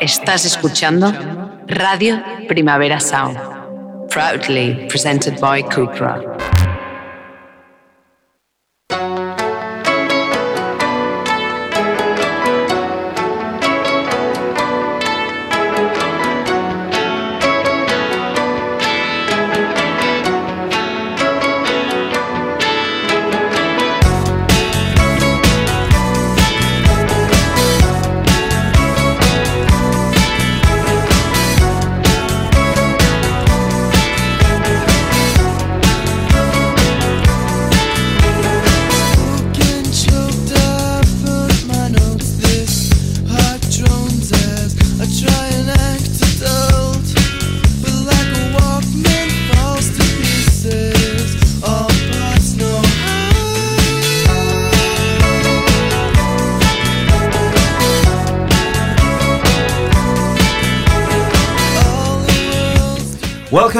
Estás escuchando Radio Primavera Sound, proudly presented by Cupra.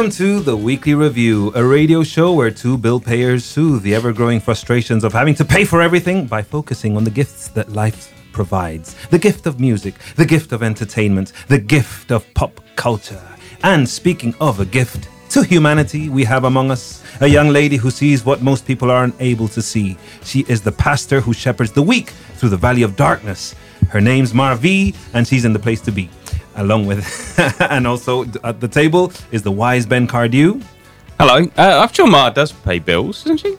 Welcome to the Weekly Review, a radio show where two bill payers soothe the ever growing frustrations of having to pay for everything by focusing on the gifts that life provides the gift of music, the gift of entertainment, the gift of pop culture. And speaking of a gift to humanity, we have among us a young lady who sees what most people aren't able to see. She is the pastor who shepherds the weak through the valley of darkness. Her name's Marvi, and she's in the place to be along with, and also at the table is the wise Ben Cardew. Hello. Uh, I'm sure Mar does pay bills, doesn't she?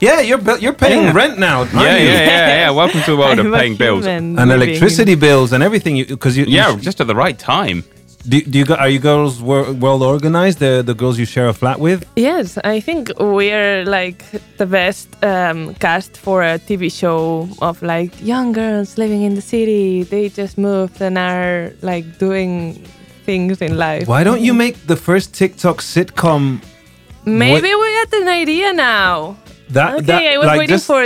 Yeah, you're you're paying Yeah. rent now, aren't Yeah, you? yeah, yeah, yeah. Welcome to the world of paying bills. And living electricity bills and everything, because you, you, Yeah, sh- just at the right time. Do, do you go, are you girls well organized? The the girls you share a flat with? Yes, I think we're like the best um, cast for a TV show of like young girls living in the city. They just moved and are like doing things in life. Why don't you make the first TikTok sitcom Maybe we got an idea now. that Okay, that I was like waiting just- for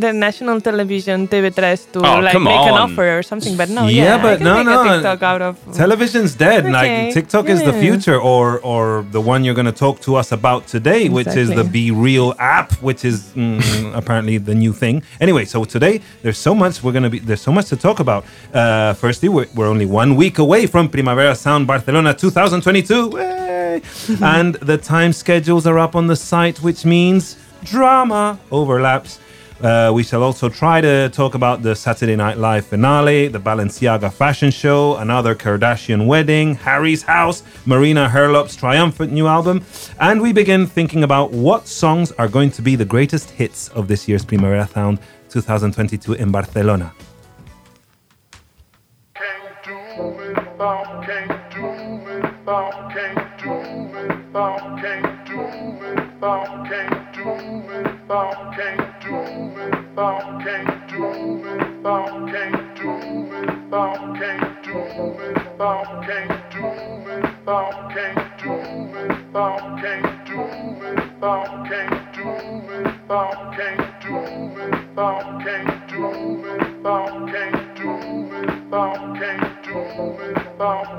the national television TV3 to Oh, like make an offer or something, but no. Yeah, Yeah, I but no, no. TikTok out of Television's dead. Okay, Like TikTok is the future, or or the one you're going to talk to us about today, which is the BeReal app, which is mm, apparently the new thing. Anyway, so today there's so much we're going to be there's so much to talk about. Uh, firstly, we're, we're only one week away from Primavera Sound Barcelona 2022, Way! and the time schedules are up on the site, which means drama overlaps. Uh, we shall also try to talk about the Saturday Night Live finale, the Balenciaga fashion show, another Kardashian wedding, Harry's house, Marina Herlop's triumphant new album, and we begin thinking about what songs are going to be the greatest hits of this year's Primavera Sound 2022 in Barcelona. Can't do without, can't do without, can't do without,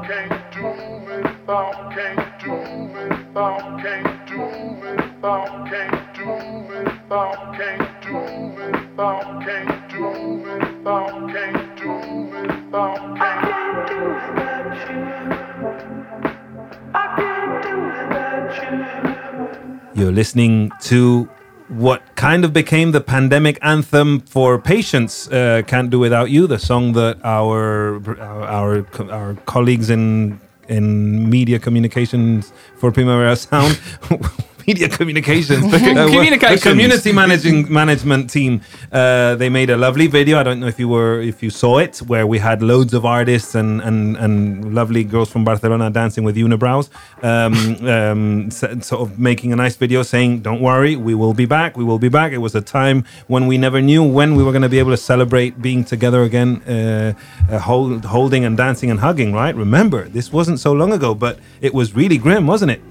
can't do without, can't do without, can't do without, can't do without, can't do without, can't do without, can't do without, can't do without you. I can't do without you. You're listening to what kind of became the pandemic anthem for patients uh, can't do without you the song that our our our colleagues in in media communications for Primavera Sound. Media communications, uh, Communications. the community managing management team. Uh, they made a lovely video. I don't know if you were if you saw it, where we had loads of artists and and, and lovely girls from Barcelona dancing with unibrows, um, um, sort of making a nice video saying, "Don't worry, we will be back. We will be back." It was a time when we never knew when we were going to be able to celebrate being together again, uh, uh, hold, holding and dancing and hugging. Right? Remember, this wasn't so long ago, but it was really grim, wasn't it?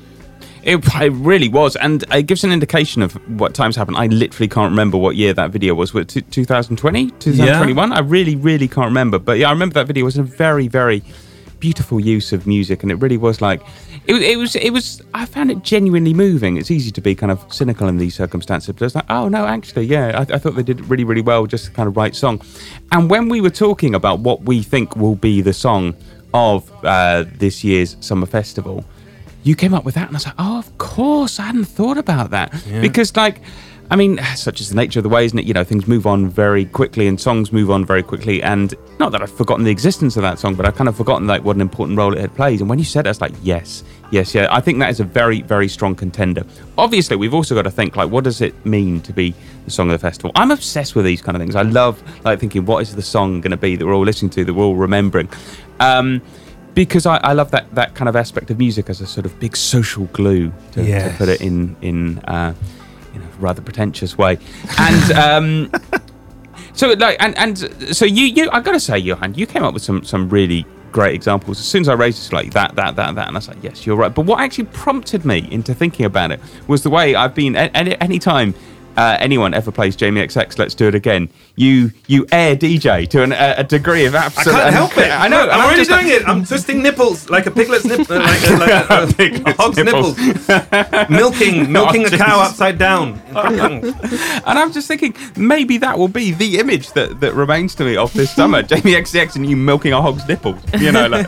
It, it really was, and it gives an indication of what times happened. I literally can't remember what year that video was. Was it 2020, 2021? I really, really can't remember. But yeah, I remember that video was a very, very beautiful use of music, and it really was like it, it was. It was. I found it genuinely moving. It's easy to be kind of cynical in these circumstances, but it's like, oh no, actually, yeah, I, I thought they did really, really well. Just to kind of write song. And when we were talking about what we think will be the song of uh, this year's summer festival, you came up with that, and I was like, oh, of course, I hadn't thought about that because, like, I mean, such is the nature of the way, isn't it? You know, things move on very quickly, and songs move on very quickly. And not that I've forgotten the existence of that song, but I've kind of forgotten like what an important role it had played. And when you said it, I was like, yes, yes, yeah. I think that is a very, very strong contender. Obviously, we've also got to think like, what does it mean to be the song of the festival? I'm obsessed with these kind of things. I love like thinking, what is the song going to be that we're all listening to, that we're all remembering. Um, because I, I love that, that kind of aspect of music as a sort of big social glue, to, to put it in in uh, you know rather pretentious way. And um, so like and and so you you I gotta say, Johan, you came up with some some really great examples. As soon as I raised it, like that that that that, and I was like, yes, you're right. But what actually prompted me into thinking about it was the way I've been any any time. Uh, anyone ever plays Jamie XX? Let's do it again. You you air DJ to an, a, a degree of absolute. I can't help it. I know. I'm, and already like- doing it. I'm twisting nipples like a piglet's nip, uh, like, like a, a, a Piglet's hog's nipples. nipples. milking, milking a cow upside down. And I'm just thinking maybe that will be the image that, that remains to me of this summer. Jamie XCX and you milking a hog's nipples, you know, like,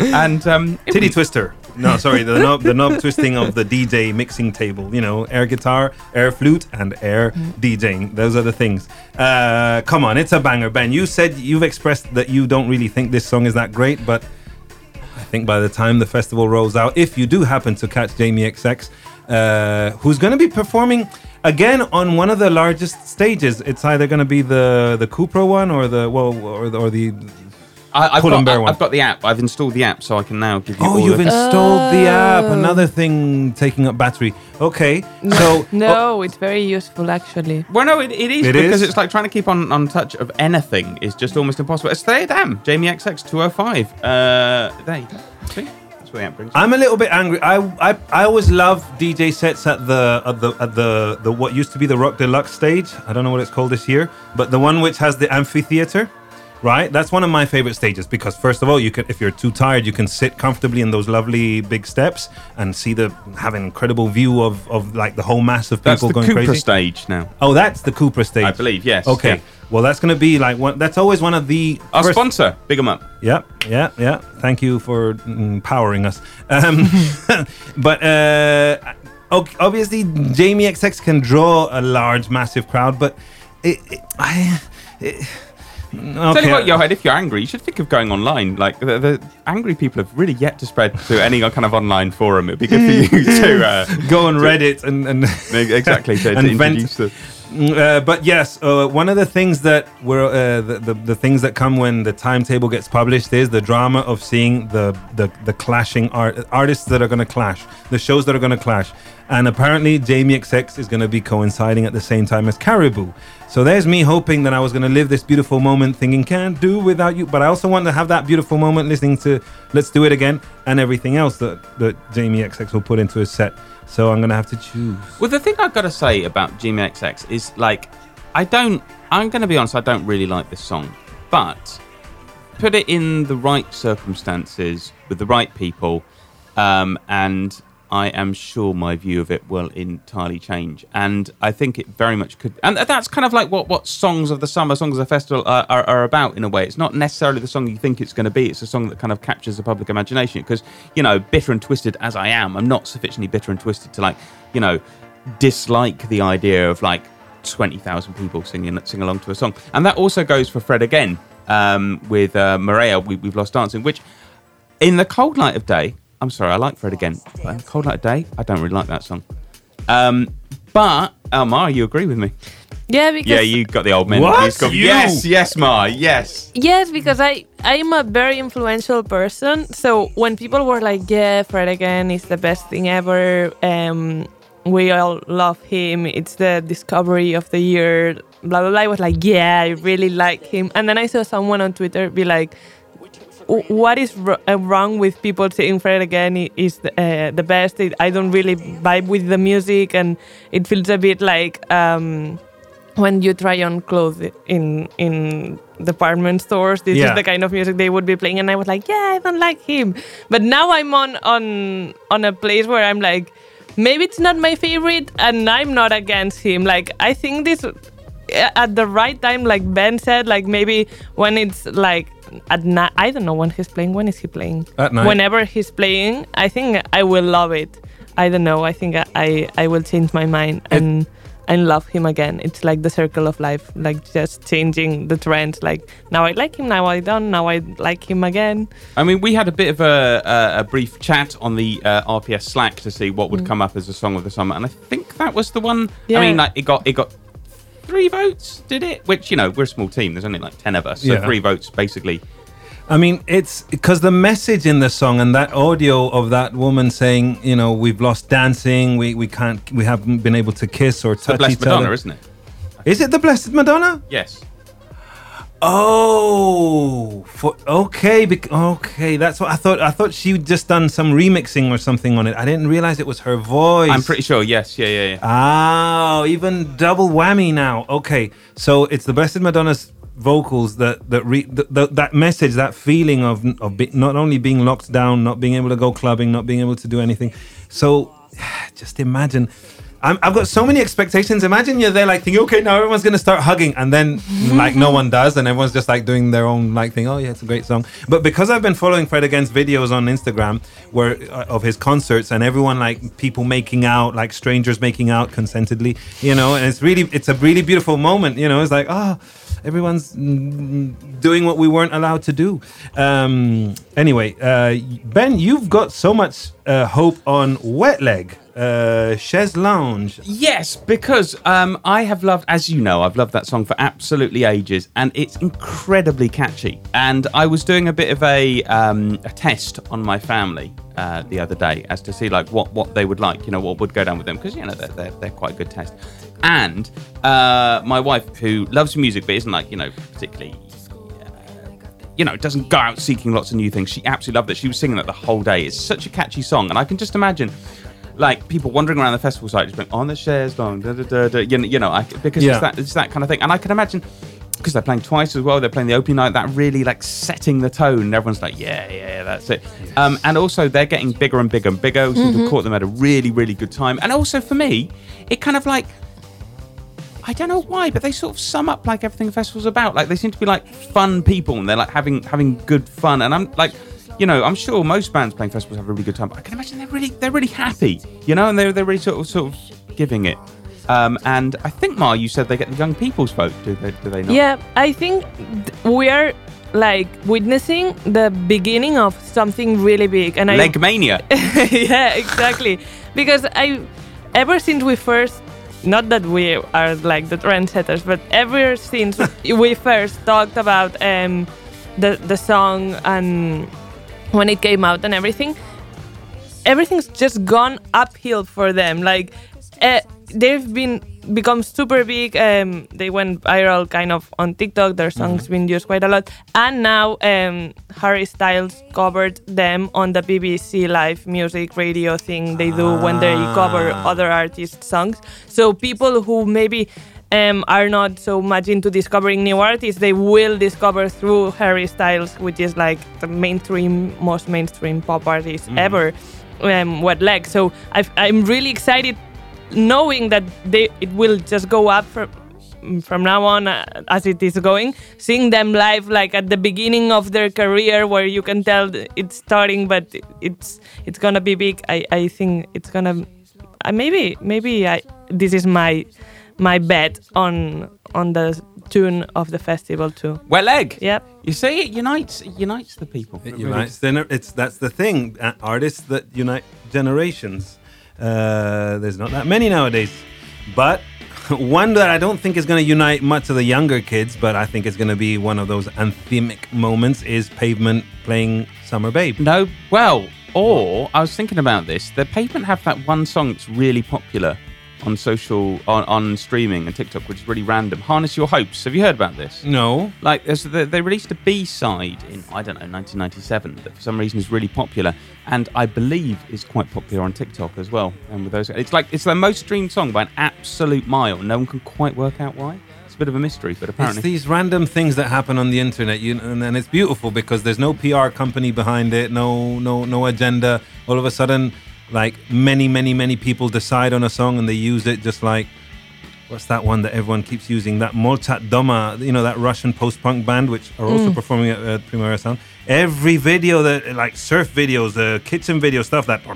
and um, Titty twister. No, sorry, the knob, the knob twisting of the DJ mixing table. You know, air guitar, air flute, and air DJing. Those are the things. Uh, come on, it's a banger, Ben. You said you've expressed that you don't really think this song is that great, but I think by the time the festival rolls out, if you do happen to catch Jamie XX, uh, who's going to be performing again on one of the largest stages, it's either going to be the the Cupra one or the well or the, or the I, I've, Pull got, bear I- one. I've got the app. I've installed the app, so I can now give you. Oh, all you've the- installed the app. Another thing taking up battery. Okay, so No, it's very useful actually. Well, no, it, it is It because is? it's like trying to keep on, on touch of anything is just almost impossible. It's there, damn. Jamie XX 205. Uh, there you go. See? That's what the app brings. I'm a little bit angry. I I, I always love DJ sets at the at the at the the what used to be the Rockdelux stage. I don't know what it's called this year, but the one which has the amphitheater. Right, that's one of my favorite stages because first of all, you can if you're too tired, you can sit comfortably in those lovely big steps and see the have an incredible view of of like the whole mass of That's people the going Cupra crazy. stage now. Oh, that's the Cupra stage. I believe, yes. Okay. Yeah. Well, that's going to be like one. That's always one of the Our first- sponsor, big 'em up. Yeah, yeah, yeah. Thank you for mm, powering us. Um, but uh, obviously, Jamie XX can draw a large, massive crowd. But it, it, I. It, Tell okay. you what, Johan, if you're angry, you should think of going online. Like the, the angry people have really yet to spread to any kind of online forum. It'd be good for you to uh, Go on Reddit and, and exactly to, to And vent- introduce the. Mm, Uh, but yes, uh, one of the things that were uh, the, the the things that come when the timetable gets published is the drama of seeing the the, the clashing art, artists that are going to clash, the shows that are going to clash, and apparently Jamie XX is going to be coinciding at the same time as Caribou. So there's me hoping that I was going to live this beautiful moment, thinking can't do without you, but I also want to have that beautiful moment listening to Let's Do It Again and everything else that that Jamie XX will put into his set. So I'm to have to choose. Well, the thing I've got to say about Jimmy XX is like, I don't. I'm to be honest. I don't really like this song, but put it in the right circumstances with the right people, um, and I am sure my view of it will entirely change. And I think it very much could. And that's kind of like what what songs of the summer, songs of the festival are, are, are about in a way. It's not necessarily the song you think it's going to be. It's a song that kind of captures the public imagination. Because you know, bitter and twisted as I am, I'm not sufficiently bitter and twisted to like, you know, dislike the idea of like 20,000 people singing sing along to a song. And that also goes for Fred again um, with uh, Marea, we, We've Lost Dancing, which in the cold light of day, I'm sorry, I like Fred again, but in the cold light of day, I don't really like that song. Um, but, oh, Ma, you agree with me? Yeah, because Yeah, you got the old man. What? Got- You? Yes, yes, Ma, yes. Yes, because I I'm a very influential person. So when people were like, "Yeah, Fred again is the best thing ever," um, we all love him. It's the discovery of the year. Blah blah blah. I was like, "Yeah, I really like him." And then I saw someone on Twitter be like, "W- "What is uh, wrong with people saying Fred again is the, uh, the best? It, I don't really vibe with the music, and it feels a bit like." Um, when you try on clothes in in department stores this Yeah. is the kind of music they would be playing and i was like yeah i don't like him but now i'm on on on a place where i'm like maybe it's not my favorite and i'm not against him like i think this at the right time, like Ben said, like maybe when it's like at night. I don't know when he's playing. When is he playing? At night. Whenever he's playing, I think I will love it. I don't know. I think I I, I will change my mind and. and love him again. It's like the circle of life, like just changing the trends. Like now I like him, now I don't, now I like him again. I mean, we had a bit of a, a, a brief chat on the uh, RPS Slack to see what would come up as a song of the summer, and I think that was the one. Yeah. I mean, like it got it got three votes, did it? Which you know, we're a small team. There's only like ten of us, so Yeah. three votes basically. I mean, it's because the message in the song and that audio of that woman saying, you know, we've lost dancing, we, we can't, we haven't been able to kiss or The touch Blessed each Madonna, other. isn't it? Is it the Blessed Madonna? Yes. Oh, for, okay, bec- okay. That's what I thought. I thought she'd just done some remixing or something on it. I didn't realize it was her voice. I'm pretty sure. Yes. Yeah. Yeah. Yeah. Oh, even double whammy now. Okay, so it's the best Blessed Madonna's vocals that that re, th th that message, that feeling of of be, not only being locked down, not being able to go clubbing, not being able to do anything. So, just imagine. I'm, I've got so many expectations. Imagine you're there, like thinking, okay, now everyone's gonna start hugging, and then like no one does, and everyone's just like doing their own like thing. Oh yeah, it's a great song. But because I've been following Fred again's videos on Instagram, where uh, of his concerts, and everyone like people making out, like strangers making out consentedly, you know, and it's really, it's a really beautiful moment. You know, it's like, oh, everyone's doing what we weren't allowed to do. Um, anyway, uh, Ben, you've got so much uh, hope on Wet Leg, uh, Lounge. Yes, because um, I have loved, as you know, I've loved that song for absolutely ages, and it's incredibly catchy. And I was doing a bit of a, um, a test on my family uh, the other day as to see like what, what they would like, you know, what would go down with them, because you know they're, they're, they're quite a good test. And uh, my wife, who loves music but isn't like you know particularly you know, doesn't go out seeking lots of new things. She absolutely loved it. She was singing that the whole day. It's such a catchy song, and I can just imagine, like people wandering around the festival site, just going on the chaise longue, da, da, da, da, you know, you know I, because Yeah. it's that it's that kind of thing. And I can imagine because they're playing twice as well. They're playing the opening night. That really like setting the tone. And everyone's like, yeah, yeah, yeah, that's it. Um, and also they're getting bigger and bigger and bigger. So We seem to have caught them at a really, really good time. And also for me, it kind of like I don't know why, but they sort of sum up like everything the festival's about. Like they seem to be like fun people, and they're like having having good fun. And I'm like, you know, I'm sure most bands playing festivals have a really good time, but I can imagine they're really they're really happy, you know, and they're they're really sort of sort of giving it. Um, and I think Mar, you said they get the young people's vote. Do they? Do they not? Yeah, I think th- we are like witnessing the beginning of something really big, and I Leg mania. yeah, exactly. Because I, ever since we first, not that we are like the trendsetters, but ever since we first talked about um, the the song and when it came out and everything, everything's just gone uphill for them. Like uh, they've been become super big. Um, they went viral kind of on TikTok. Their songs been used quite a lot, and now um, Harry Styles covered them on the BBC live music radio thing they do when they cover other artists' songs. So people who maybe um, are not so much into discovering new artists, they will discover through Harry Styles, which is like the mainstream, most mainstream pop artist ever, um, Wet Leg. So I've, I'm really excited knowing that they it will just go up from from now on uh, as it is going seeing them live like at the beginning of their career where you can tell it's starting but it's it's gonna be big i i think it's gonna uh, maybe maybe i this is my my bet on on the tune of the festival too Well, leg. yep You see, it unites it unites the people. It really unites. Then it's that's the thing. Uh, artists that unite generations. Uh, there's not that many nowadays, but one that I don't think is going to unite much of the younger kids, but I think it's going to be one of those anthemic moments. Is Pavement playing "Summer Babe"? No, well, or I was thinking about this. The Pavement have that one song that's really popular on social, on, on streaming and TikTok, which is really random. Harness Your Hopes. Have you heard about this? No. Like, there's- they they released a B side in I don't know 1997 that for some reason is really popular, and I believe is quite popular on TikTok as well. And with those, it's like it's the most streamed song by an absolute mile. No one can quite work out why. It's a bit of a mystery, but apparently It's these random things that happen on the internet, you and, and it's beautiful because there's no PR company behind it, no no no agenda. All of a sudden, like many many many people decide on a song and they use it just like what's that one that everyone keeps using? That Molchat Doma, you know, that Russian post-punk band, which are also performing at uh, Primavera Sound. Every video that, like surf videos, the kitchen video stuff, that it's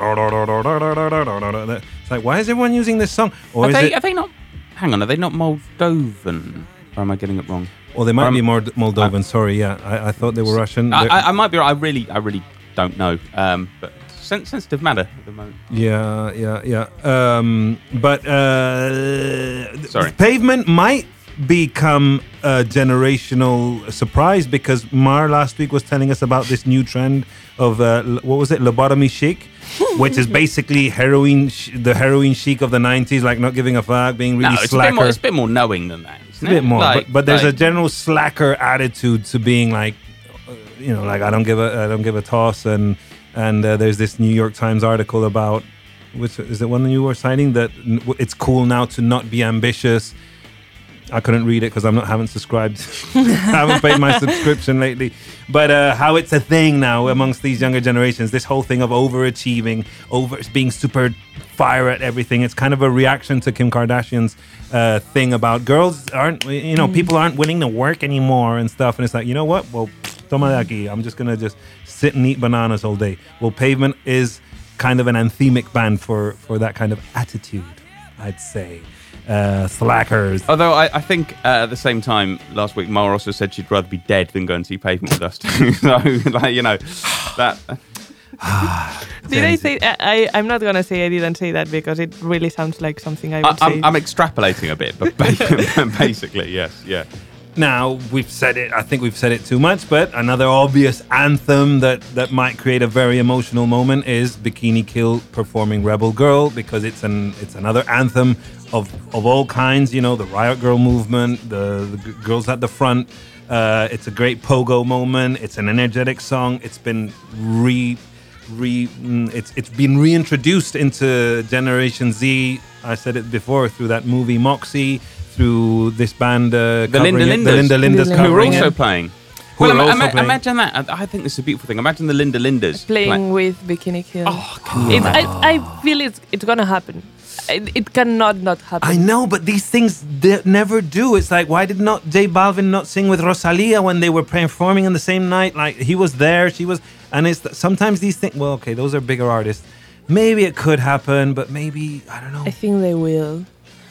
like, why is everyone using this song? Or Are is they, it? are they not? Hang on, are they not Moldovan? Or am I getting it wrong? Or they might be more Moldovan. sorry, yeah, I, I thought they were Russian. I, I, I might be. right. I really, I really don't know. Um, but sen- sensitive matter at the moment. Yeah, yeah, yeah. Um, but uh, Sorry. pavement might become a generational surprise because Mar last week was telling us about this new trend of uh, what was it, lobotomy chic, which is basically heroin, sh- the heroin chic of the '90s, like not giving a fuck, being really no, it's a, slacker. bit more, it's a bit more knowing than that. It's a bit more, Like- but, but there's like- a general slacker attitude to being like, uh, you know, like I don't give a I don't give a toss, and and uh, there's this New York Times article about, which is it one you were citing that it's cool now to not be ambitious. I couldn't read it because I'm not haven't subscribed, I haven't paid my subscription lately. But uh, how it's a thing now amongst these younger generations. This whole thing of overachieving, over being super fire at everything. It's kind of a reaction to Kim Kardashian's uh, thing about girls aren't, you know, people aren't willing to work anymore and stuff. And it's like, you know what? Well, toma de aquí. I'm just gonna just sit and eat bananas all day. Well, Pavement is kind of an anthemic band for for that kind of attitude. I'd say. Uh, slackers. Although I, I think uh, at the same time last week, Mara also said she'd rather be dead than go and see Pavement with us. Too. so, like you know, that Did I say? I, I I'm not gonna say I didn't say that because it really sounds like something I I, would say. I'm, I'm extrapolating a bit, but basically, yes, yeah. Now we've said it. I think we've said it too much, but another obvious anthem that that might create a very emotional moment is Bikini Kill performing "Rebel Girl" because it's an it's another anthem of of all kinds. You know, the Riot Girl movement, the, the g- girls at the front. Uh, it's a great pogo moment. It's an energetic song. It's been re re mm, it's it's been reintroduced into Generation Z. I said it before through that movie Moxie, through this band uh, The Linda covering it- the Lindas, Linda Lindas Who who are also it. playing. Who well, are ima- also ima- playing. imagine that. I I think this is a beautiful thing. Imagine the Linda Lindas playing play- with Bikini Kill. Oh, can you It's. I, I feel it's it's gonna happen. It, it cannot not happen. I know, but these things they never do. It's like, why did not J Balvin not sing with Rosalia when they were performing on the same night? Like he was there, she was, and it's sometimes these things. Well, okay, those are bigger artists. Maybe it could happen, but maybe I don't know. I think they will.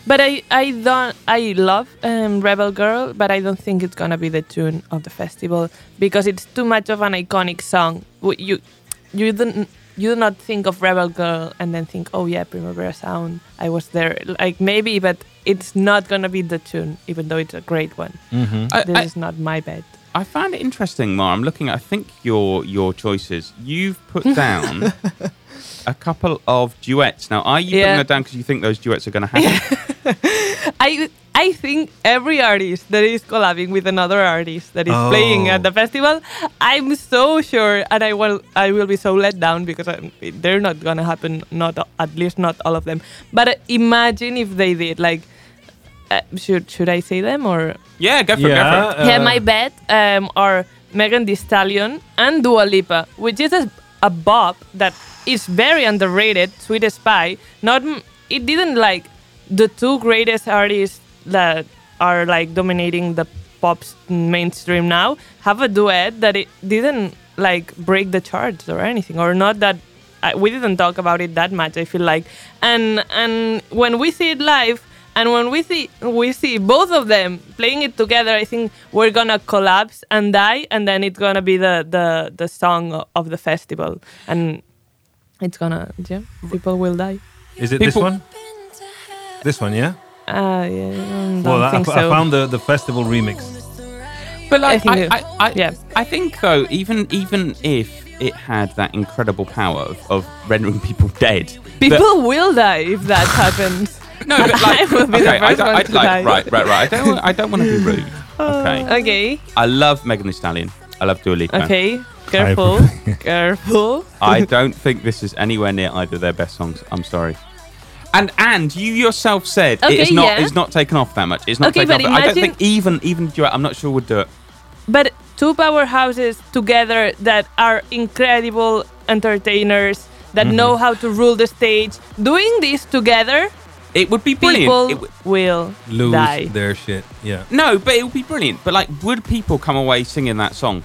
But I, I don't I love um, Rebel Girl, but I don't think it's gonna be the tune of the festival because it's too much of an iconic song. You you don't you do not think of Rebel Girl and then think, oh yeah, Primavera Sound. I was there. Like maybe, but it's not gonna be the tune, even though it's a great one. Mm-hmm. I, This I, is not my bet. I found it interesting, Mar. I'm looking at, I think, your your choices. You've put down a couple of duets. Now, are you putting Yeah. that down because you think those duets are going to happen? I I think every artist that is collabing with another artist that is playing Oh. at the festival, I'm so sure, and I will I will be so let down because I, they're not gonna happen. Not at least not all of them. But uh, imagine if they did. Like, uh, should should I say them or? yeah, go for it. Go for it. yeah, uh, my bet um, are Megan Thee Stallion and Dua Lipa, which is a, a bop that is very underrated. Sweet as Pie. Not it didn't like the two greatest artists that are like dominating the pop mainstream now have a duet that it didn't like break the charts or anything or not that I, we didn't talk about it that much i feel like. And and when we see it live and when we see we see both of them playing it together i think we're gonna collapse and die and then it's gonna be the the the song of the festival. And it's gonna yeah people will die. Is it this one? This one, yeah. uh yeah I don't well, I, think I so found the the festival remix. But like, I I, think I, it- I, yeah. I think though, even even if it had that incredible power of, of rendering people dead, that- people will die if that happens no, but like, I will be okay, I first don't, one I, to like, die. right, right, right. I don't, I don't want to be rude. Okay, okay I love Megan Thee Stallion. I love Dua Lipa. okay careful careful I don't think this is anywhere near either of their best songs. I'm sorry. And and you yourself said Okay, it's not yeah. it's not taken off that much. It's not Okay, taken but off. I don't think even even duet. I'm not sure would do it. But two powerhouses together that are incredible entertainers that Mm-hmm. know how to rule the stage, doing this together, It would be brilliant. People It w- will Lose die. their shit. Yeah. no, but it would be brilliant. But like, would people come away singing that song?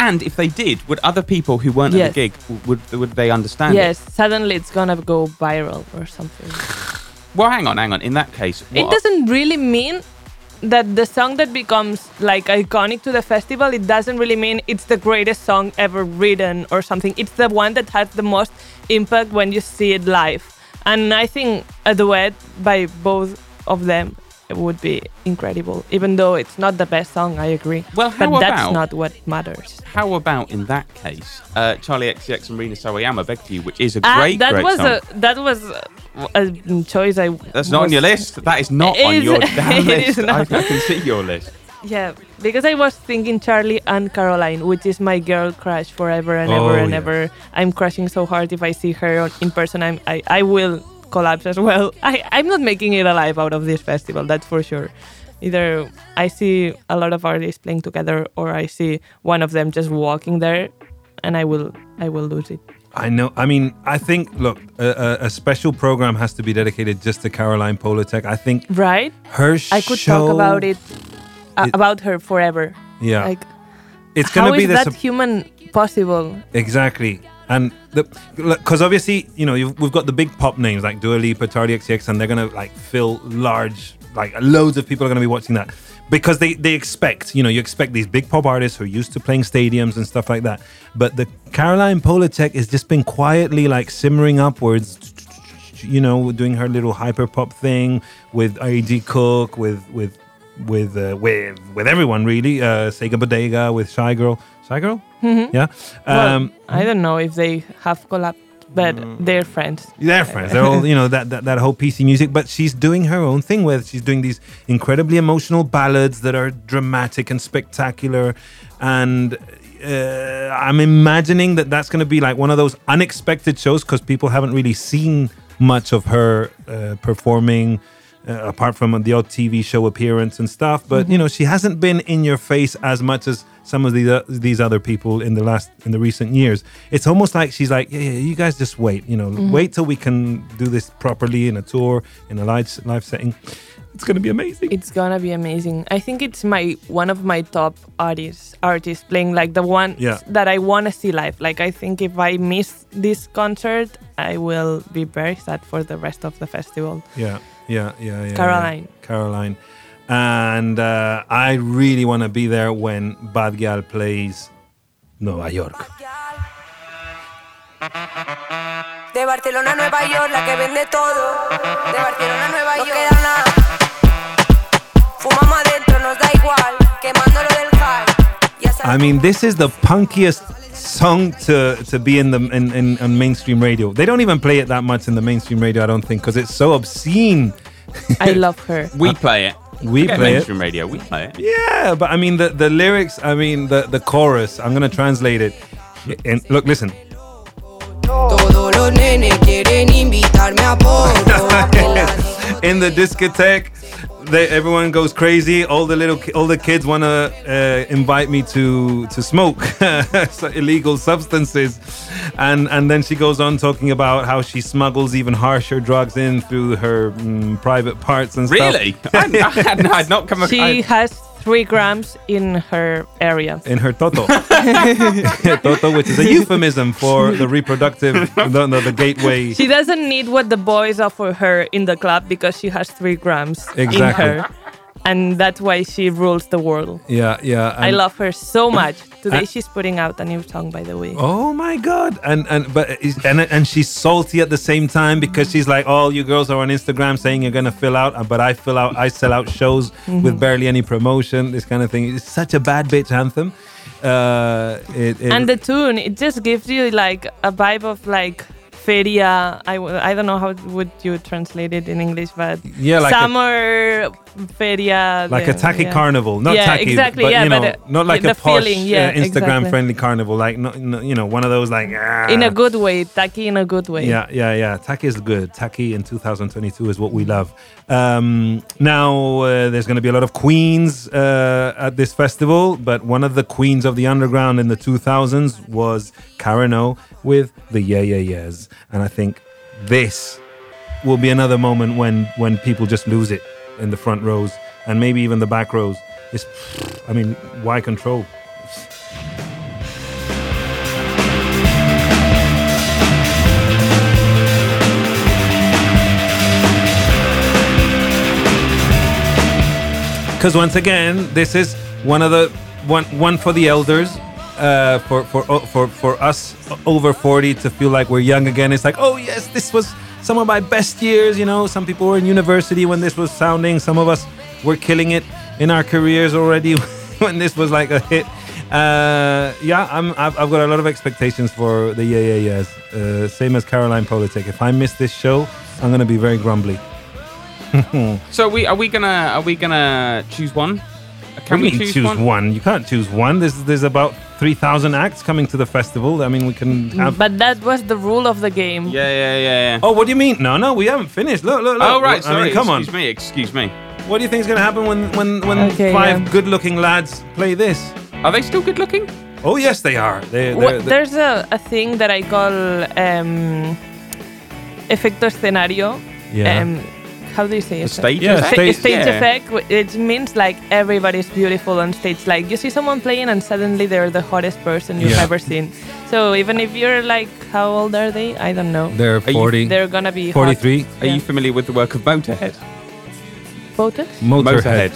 And if they did, would other people who weren't Yes. at the gig would would they understand Yes, it? suddenly it's gonna go viral or something. Well, hang on, hang on. In that case, It doesn't really mean that the song that becomes like iconic to the festival, it doesn't really mean it's the greatest song ever written or something. It's the one that has the most impact when you see it live. And I think a duet by both of them would be incredible. Even though it's not the best song, I agree. Well, how but that's not what matters. How about in that case, uh, Charli XCX and Rina Sawayama Beg for You, which is a Ah, great, that great was song. a that was a, choice I. That's not on your list. That is not on is- your damn list. I. I can see your list. Yeah, because I was thinking Charlie and Caroline, which is my girl crush forever and Oh, ever and yes. ever. I'm crushing so hard. If I see her in person, I'm, I I will collapse as well. I I'm not making it alive out of this festival. That's for sure. Either I see a lot of artists playing together, or I see one of them just walking there, and I will I will lose it. I know. I mean, I think, look, a, a, special program has to be dedicated just to Caroline Polachek. I think Right? her I could show, talk about it, uh, It- about her forever. Yeah. Like it's to be is the that human possible? Exactly. And because obviously, you know, we've got the big pop names like Dua Lipa, Charli XCX, and they're to like fill large, like loads of people are to be watching that because they, they expect, you know, you expect these big pop artists who are used to playing stadiums and stuff like that. But the Caroline Polachek has just been quietly like simmering upwards, you know, doing her little hyper pop thing with A.G. Cook, with, with, with, uh, with, with everyone really, uh, Sega Bodega, with Shygirl. Shygirl? Yeah. Well, Um, I don't know if they have collabed, but Mm. they're friends. They're friends. They're all, you know, that, that, that whole PC music. But she's doing her own thing where she's doing these incredibly emotional ballads that are dramatic and spectacular. And uh, I'm imagining that that's going to be like one of those unexpected shows because people haven't really seen much of her uh, performing. Uh, apart from the odd TV show appearance and stuff, but you know she hasn't been in your face as much as some of these uh, these other people in the last in the recent years. It's almost like she's like, yeah, yeah, you guys just wait, you know, wait till we can do this properly in a tour in a live live setting. It's gonna be amazing. It's gonna be amazing. I think it's my one of my top artists artists playing like the one Yeah. that I want to see live. Like I think if I miss this concert, I will be very sad for the rest of the festival. Yeah, yeah, yeah, yeah. Caroline. yeah. Caroline. And uh, I really want to be there when Bad Gyal plays Nueva York. De Barcelona a Nueva York, la que vende todo. De Barcelona a Nueva York, no queda nada. Fumamos adentro, nos da igual. Quemándolo del high. I mean, this is the punkiest song to, to be in the in, in on mainstream radio. They don't even play it that much in the mainstream radio, I don't think, because it's so obscene. I love her. We uh, play it. We Forget play it. mainstream radio. We play it. Yeah, but I mean the, the lyrics. I mean the the chorus. I'm gonna translate it. And look, listen. Todos los nenes quieren invitarme a porro. Que la- in the discotheque. They, everyone goes crazy. All the little, all the kids want to uh, invite me to to smoke illegal substances, and and then she goes on talking about how she smuggles even harsher drugs in through her mm, private parts and stuff. Really? I, I, had, I had not come across. She has three grams in her area. in her toto. toto, which is a euphemism for the reproductive, no, no, the gateway. She doesn't need what the boys offer her in the club because she has three grams Exactly. in her. And that's why she rules the world. Yeah, yeah. I love her so much. Today she's putting out a new song, by the way. Oh my god! And and but and and she's salty at the same time because she's like, all you girls are on Instagram saying you're gonna fill out, but I fill out, I sell out shows with barely any promotion. This kind of thing. It's such a bad bitch anthem. Uh, it, it, and the tune, it just gives you like a vibe of like feria. I, w- I don't know how would you translate it in English, but yeah, like a, summer feria. like a tacky yeah. carnival, not Yeah, tacky, exactly, but yeah, you know, but, uh, not like a posh feeling, yeah, uh, Instagram exactly. friendly carnival, like not, no, you know, one of those like ah. In a good way, tacky in a good way. Yeah, yeah, yeah. Tacky is good. Tacky in 2022 is what we love. Um, now, uh, there's going to be a lot of queens uh, at this festival, but one of the queens of the underground in the 2000s was Karen O with the Yeah Yeah Yeahs. And I think this will be another moment when when people just lose it in the front rows and maybe even the back rows. It's, I mean, why control? because once again, this is one of the one one for the elders, uh, for for oh, for for us over forty to feel like we're young again. It's like, oh yes, this was some of my best years. You know, some people were in university when this was sounding. Some of us were killing it in our careers already when this was like a hit. Uh, yeah, I'm, I've, I've got a lot of expectations for the yeah yeah yeahs. Uh, same as Caroline Polachek. If I miss this show, I'm gonna be very grumbly. So we are we gonna are we gonna choose one? Can we mean choose, choose one? one? You can't choose one. There's there's about three thousand acts coming to the festival. I mean, we can have. But that was the rule of the game. Yeah, yeah, yeah, yeah. oh, what do you mean? No, no, we haven't finished. Look, look, look. Oh right, I sorry. mean, come on. excuse me, excuse me. What do you think is gonna happen when when when Okay, five yeah. good-looking lads play this? Are they still good looking? Oh yes, they are. They, Wha- they're, they're, there's a, a thing that I call um, efecto escenario. yeah. Um, how do you say The it? stage Yeah, effect? stage- stage Yeah. effect. It means like everybody's beautiful on stage. Like you see someone playing and suddenly they're the hottest person you've Yeah. ever seen. So even if you're like, how old are they? I don't know. they're you- 40, They're gonna be 43. Are you familiar with the work of Motorhead? Hot. Botox? Motorhead.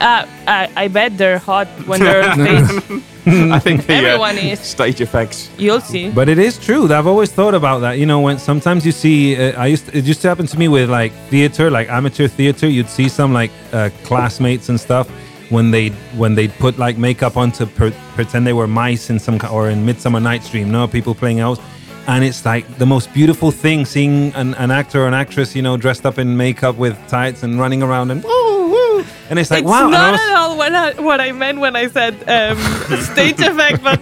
Uh, I, I bet they're hot when they're on stage. I think the uh, Everyone is. stage effects. You'll see. But it is true. I've always thought about that. You know, when sometimes you see, uh, I used it used to happen to me with like theater, like amateur theater. You'd see some like uh, classmates and stuff when they when they would put like makeup on to per- pretend they were mice in some or in Midsummer Night's Dream. No, people playing elves. And it's like the most beautiful thing seeing an, an actor or an actress, you know, dressed up in makeup with tights and running around and woo woo. And it's like it's wow. not was- at all what I, what I meant when I said um, stage effect, but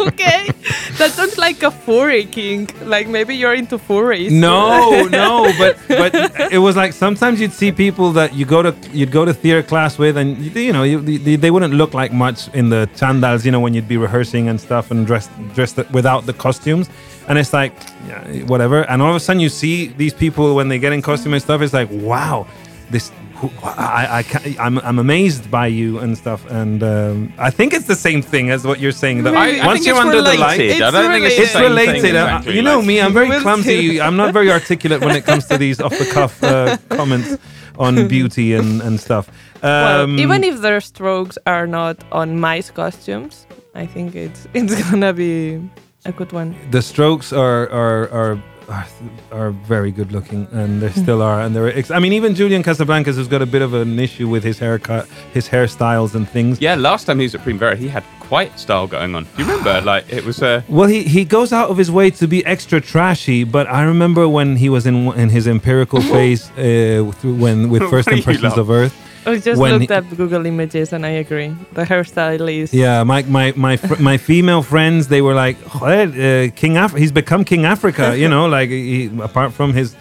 okay. That sounds like a furry king. Like maybe you're into furries. No, no, but but it was like sometimes you'd see people that you go to you'd go to theater class with, and you, you know you, they, they wouldn't look like much in the chandals, you know, when you'd be rehearsing and stuff and dressed dressed without the costumes, and it's like yeah, whatever, and all of a sudden you see these people when they get in costume and stuff, it's like wow, this. Who- I, I can't, I'm, I'm amazed by you and stuff, and um, I think it's the same thing as what you're saying. That I, I once you're under related. the light, I don't think it's the it's same thing related. Uh, exactly, you know me, I'm very clumsy. I'm not very articulate when it comes to these off the cuff uh, comments on beauty and, and stuff. Well, Um, even if their strokes are not on mice costumes, I think it's it's gonna be a good one. the strokes are are are. Are, are very good looking and they still are and they're ex- I mean even Julian Casablancas has got a bit of an issue with his haircut his hairstyles and things Yeah, last time he was at Primavera, he had quite style going on. Do you remember? Like it was. Uh, Well, he, he goes out of his way to be extra trashy, but I remember when he was in in his empirical phase uh, through when with first impressions of Earth. I just When looked up Google Images and I agree. The hairstyle is Yeah, my my my fr- my female friends they were like, "Joder, uh, King Af- he's become King Africa, you know, like he, apart from his,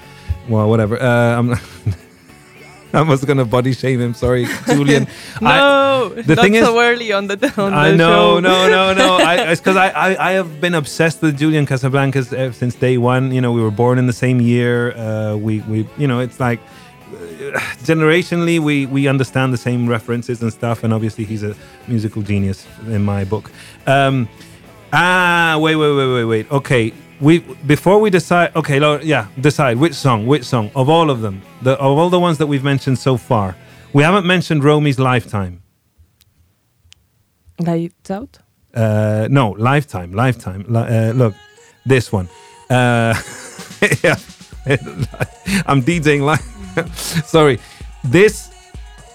well, whatever. Uh, I'm. I was gonna body shame him. Sorry, Julian. I- No, the not thing is- so early on the on I know, no, no, no. I, it's because I, I, I have been obsessed with Julian Casablancas uh, since day one. You know, we were born in the same year. Uh, we, we, you know, it's like generationally we we understand the same references and stuff. And obviously, he's a musical genius in my book. Um, ah, wait, wait, wait, wait, wait. Okay, we before we decide. Okay, Laura, yeah, decide which song, which song of all of them, the of all the ones that we've mentioned so far. We haven't mentioned Romy's Lifetime. Lights out. Uh, no, Lifetime, Lifetime. Uh, look, this one. Uh, yeah, I'm DJing live. Sorry, this.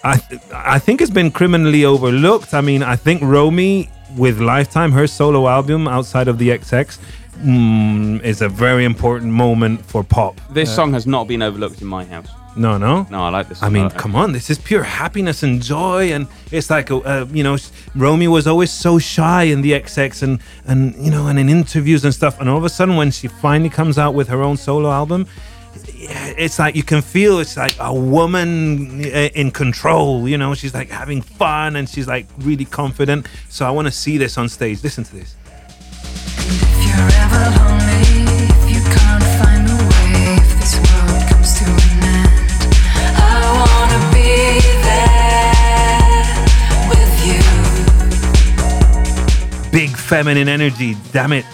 I I think it's been criminally overlooked. I mean, I think Romy with Lifetime, her solo album outside of the XX, mm, is a very important moment for pop. this song has not been overlooked in my house. No, no. No, I like this. I mean, like it. come on, this is pure happiness and joy, and it's like, uh, you know, Romy was always so shy in the XX and and you know, and in interviews and stuff, and all of a sudden, when she finally comes out with her own solo album, it's like you can feel it's like a woman eh, in control you know? She's like having fun and she's like really confident. So i want to see this on stage. Listen to this. Big feminine energy damn it.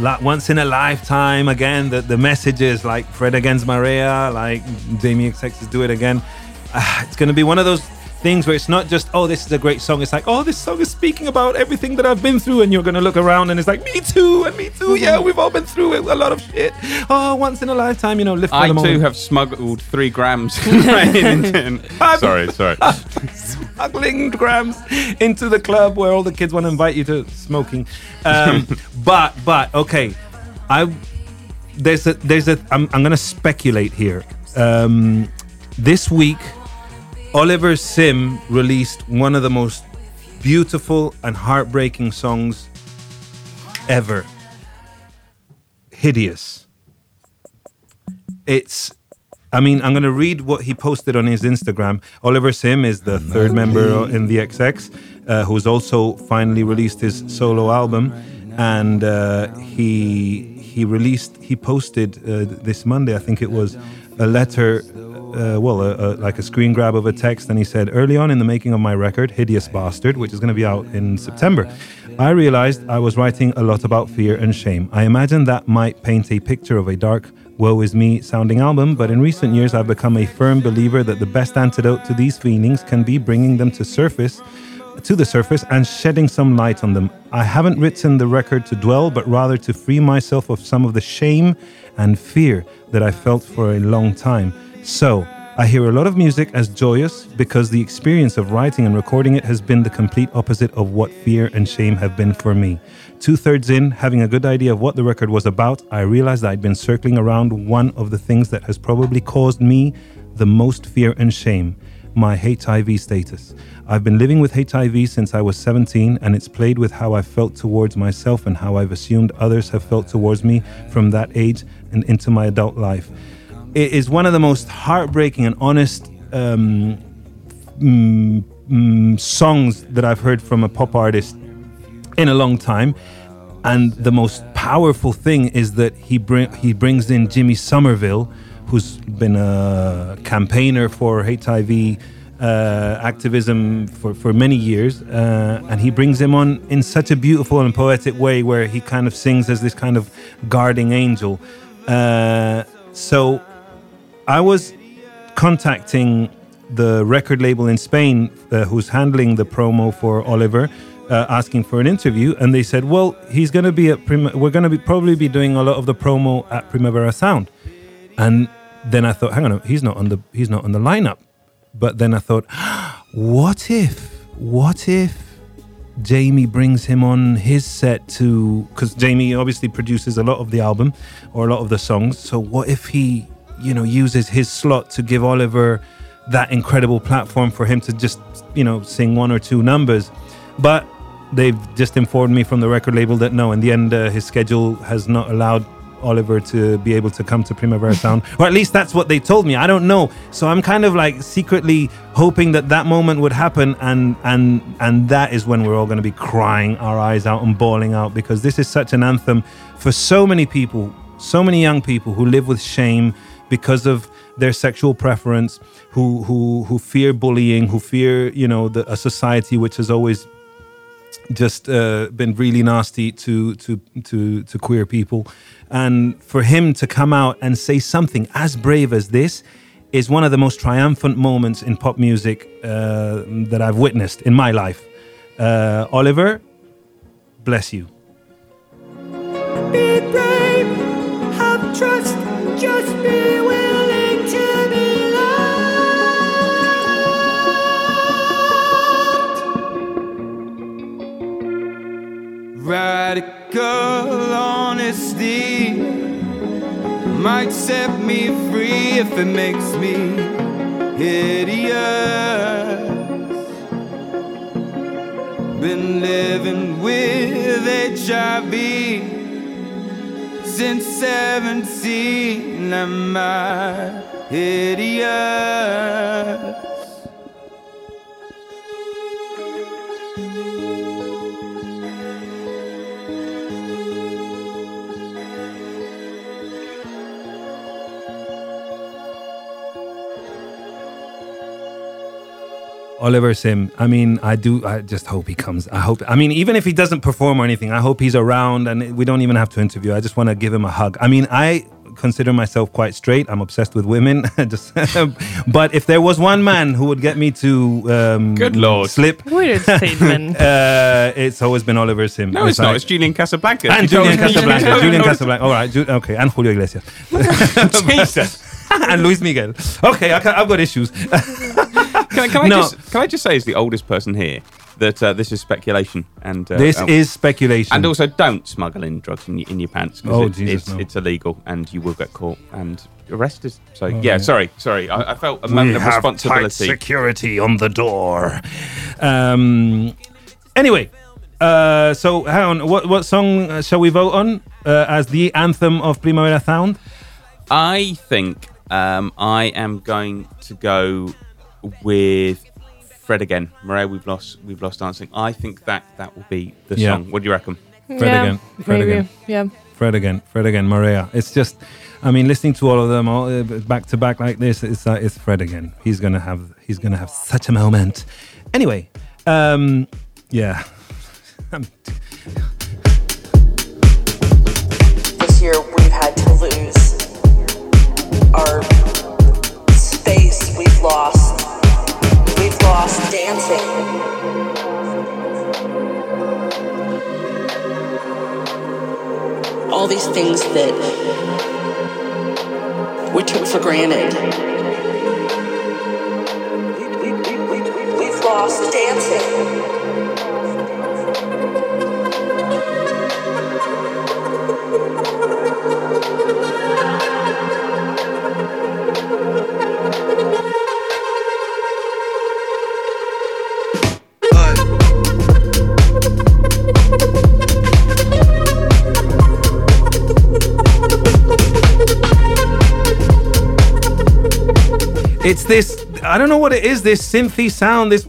La- once in a lifetime again. The, the messages like Fred again's Marea, like Jamie XX do it again. Ah, it's going to be one of those things where it's not just, oh, this is a great song. It's like, oh, this song is speaking about everything that I've been through. And you're going to look around and it's like, me too, and me too. Yeah, we've all been through it, a lot of shit. Oh, once in a lifetime, you know, live for I the too moment. have smuggled three grams. sorry, sorry. smuggling grams into the club where all the kids want to invite you to smoking. Um, but but okay, I there's a there's a I'm I'm gonna speculate here. Um, this week, Oliver Sim released one of the most beautiful and heartbreaking songs ever. Hideous. It's I mean, I'm going to read what he posted on his Instagram. Oliver Sim is the third member in the XX, uh, who's also finally released his solo album, and uh, he he released he posted uh, this Monday, I think it was, a letter. Uh, well, a, a, like a screen grab of a text, and he said, Early on in the making of my record, Hideous Bastard, which is going to be out in September, I realized I was writing a lot about fear and shame. I imagine that might paint a picture of a dark, woe is me sounding album, but in recent years I've become a firm believer that the best antidote to these feelings can be bringing them to surface to the surface and shedding some light on them. I haven't written the record to dwell, but rather to free myself of some of the shame and fear that I felt for a long time. So, I hear a lot of music as joyous because the experience of writing and recording it has been the complete opposite of what fear and shame have been for me. Two thirds in, having a good idea of what the record was about, I realized I'd been circling around one of the things that has probably caused me the most fear and shame my HIV status. I've been living with HIV since I was 17, and it's played with how I felt towards myself and how I've assumed others have felt towards me from that age and into my adult life. It is one of the most heartbreaking and honest um, mm, mm, songs that I've heard from a pop artist in a long time. And the most powerful thing is that he bring he brings in Jimmy Somerville, who's been a campaigner for HIV uh, activism for, for many years, uh, and he brings him on in such a beautiful and poetic way, where he kind of sings as this kind of guarding angel. Uh, so, I was contacting the record label in Spain, uh, who's handling the promo for Oliver uh, asking for an interview, and they said, "Well, he's going to be at Prim- we're going to be probably be doing a lot of the promo at Primavera Sound." And then I thought, "Hang on, he's not on the he's not on the lineup." But then I thought, "What if? What if?" Jamie brings him on his set to because Jamie obviously produces a lot of the album or a lot of the songs. So what if he, you know, uses his slot to give Oliver that incredible platform for him to just, you know, sing one or two numbers? But they've just informed me from the record label that no, in the end, uh, his schedule has not allowed Oliver to be able to come to Primavera Sound, or at least that's what they told me. I don't know, so I'm kind of like secretly hoping that that moment would happen, and and and that is when we're all going to be crying our eyes out and bawling out because this is such an anthem for so many people, so many young people who live with shame because of their sexual preference, who who who fear bullying, who fear you know the, a society which has always just uh, been really nasty to to to to queer people, and for him to come out and say something as brave as this is one of the most triumphant moments in pop music uh, that I've witnessed in my life. Uh, Oliver, bless you. Trust, just be willing to be loved. Radical honesty might set me free if it makes me hideous. Been living with HIV since 17. I'm I hideous? Oliver Sim. I mean, I do. I just hope he comes. I hope. I mean, even if he doesn't perform or anything, I hope he's around, and we don't even have to interview. I just want to give him a hug. I mean, I consider myself quite straight. I'm obsessed with women. just, but if there was one man who would get me to um, Good Lord. slip, Weird statement. uh, it's always been Oliver Sim. No, it's not. like- It's Julian Casablanca. and Julian told Casablanca. No, Julian no, Casablanca. All right. Ju- okay. And Julio Iglesias. Jesus. and Luis Miguel. Okay. I ca- I've got issues. Can, I- can I No. just can I just say, as the oldest person here, that uh, this is speculation and uh, this um, is speculation. and also don't smuggle in drugs in, your- in your pants because Oh, it's, Jesus, it's, no. it's illegal and you will get caught and arrested. So yeah, sorry, sorry, I, I felt a moment of responsibility. Tight security on the door. Um. Anyway. Uh, so, hang on. What what song uh, shall we vote on uh, as the anthem of Primavera Sound? I think um, I am going to go with Fred again. Marea, we've lost we've lost dancing. I think that that will be the Yeah. song. What do you reckon? Fred yeah, again, Fred maybe. again. Yeah. Fred again, Fred again, Marea. It's just, I mean, listening to all of them all uh, back to back like this, it's uh, it's Fred again. He's gonna have he's gonna have such a moment. Anyway, um, yeah. This year we've had to lose our space, we've lost, we've lost dancing. All these things that we took for granted. We- we- we- we- We've lost dancing. It's this. I don't know what it is. This synthy sound. This.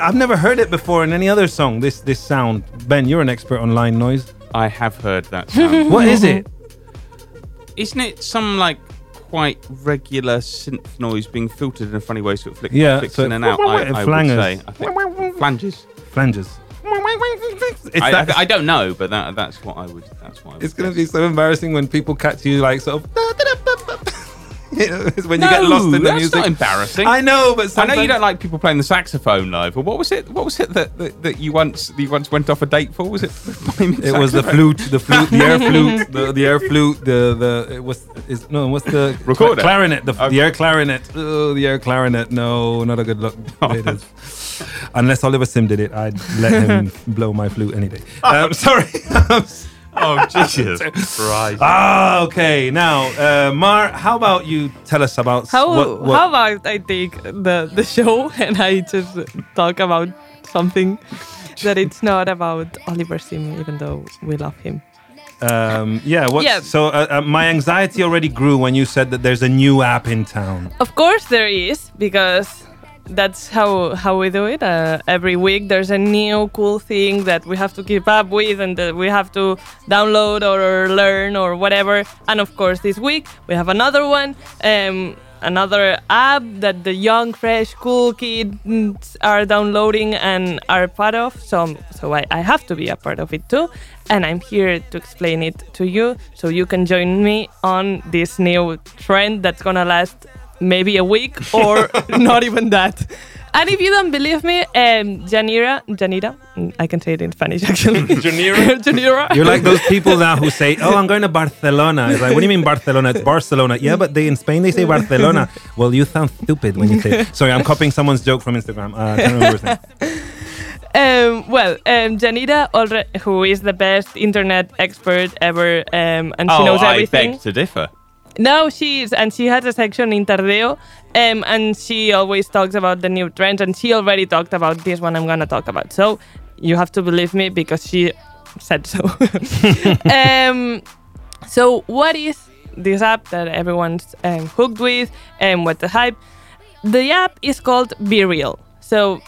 I've never heard it before in any other song. This this sound. Ben, you're an expert on line noise. I have heard that sound. What is it? Isn't it some like quite regular synth noise being filtered in a funny way, sort of flick, Yeah, flicks so in and out? I, I would flangers. say. I think flanges. Flanges. It's, I, that- I, I don't know, but that, that's what I would. That's what would it's gonna be so embarrassing when people catch you like sort of. You know, it's when you no, get lost in the that's music. not embarrassing. I know, but I know you don't like people playing the saxophone live, but what was it? What was it that, that, that you once that you once went off a date for? Was it? It was the flute, the flute, the air flute, the, the air flute, the the it was is no what's the Recorder. clarinet, the, Okay. the air clarinet. Oh, the air clarinet. No, not a good look. It is. Unless Oliver Sim did it, I'd let him blow my flute any day. Um, sorry. Oh Jesus Christ! ah, okay. Now, uh, Mar, how about you tell us about How what, what how about I take the the show and I just talk about something that it's not about Oliver Sim, even though we love him. um, yeah, what? Yeah. So uh, uh, my anxiety already grew when you said that there's a new app in town. Of course there is because that's how how we do it. Uh, every week there's a new cool thing that we have to keep up with and that we have to download or learn or whatever. And of course this week we have another one. Um, Another app that the young, fresh, cool kids are downloading and are part of. So, so I, I have to be a part of it too. And I'm here to explain it to you so you can join me on this new trend that's gonna last maybe a week or not even that. And if you don't believe me, um, Janira, Janira, I can say it in Spanish actually. Janira? Janira. You're like those people now who say, "Oh, I'm going to Barcelona." It's like, what do you mean Barcelona? It's Barcelona. Yeah, but they in Spain they say Barcelona. Well, you sound stupid when you say. Sorry, I'm copying someone's joke from Instagram. Uh, I can't remember his name. Um, well, um, Janira, alre- who is the best internet expert ever, um, and she oh, knows I everything. beg to differ. No, she is, and she has a section in Tardeo, um, and she always talks about the new trends, and she already talked about this one I'm gonna talk about. So you have to believe me because she said so. um, so what is this app that everyone's um, hooked with, and what the hype? The app is called BeReal. So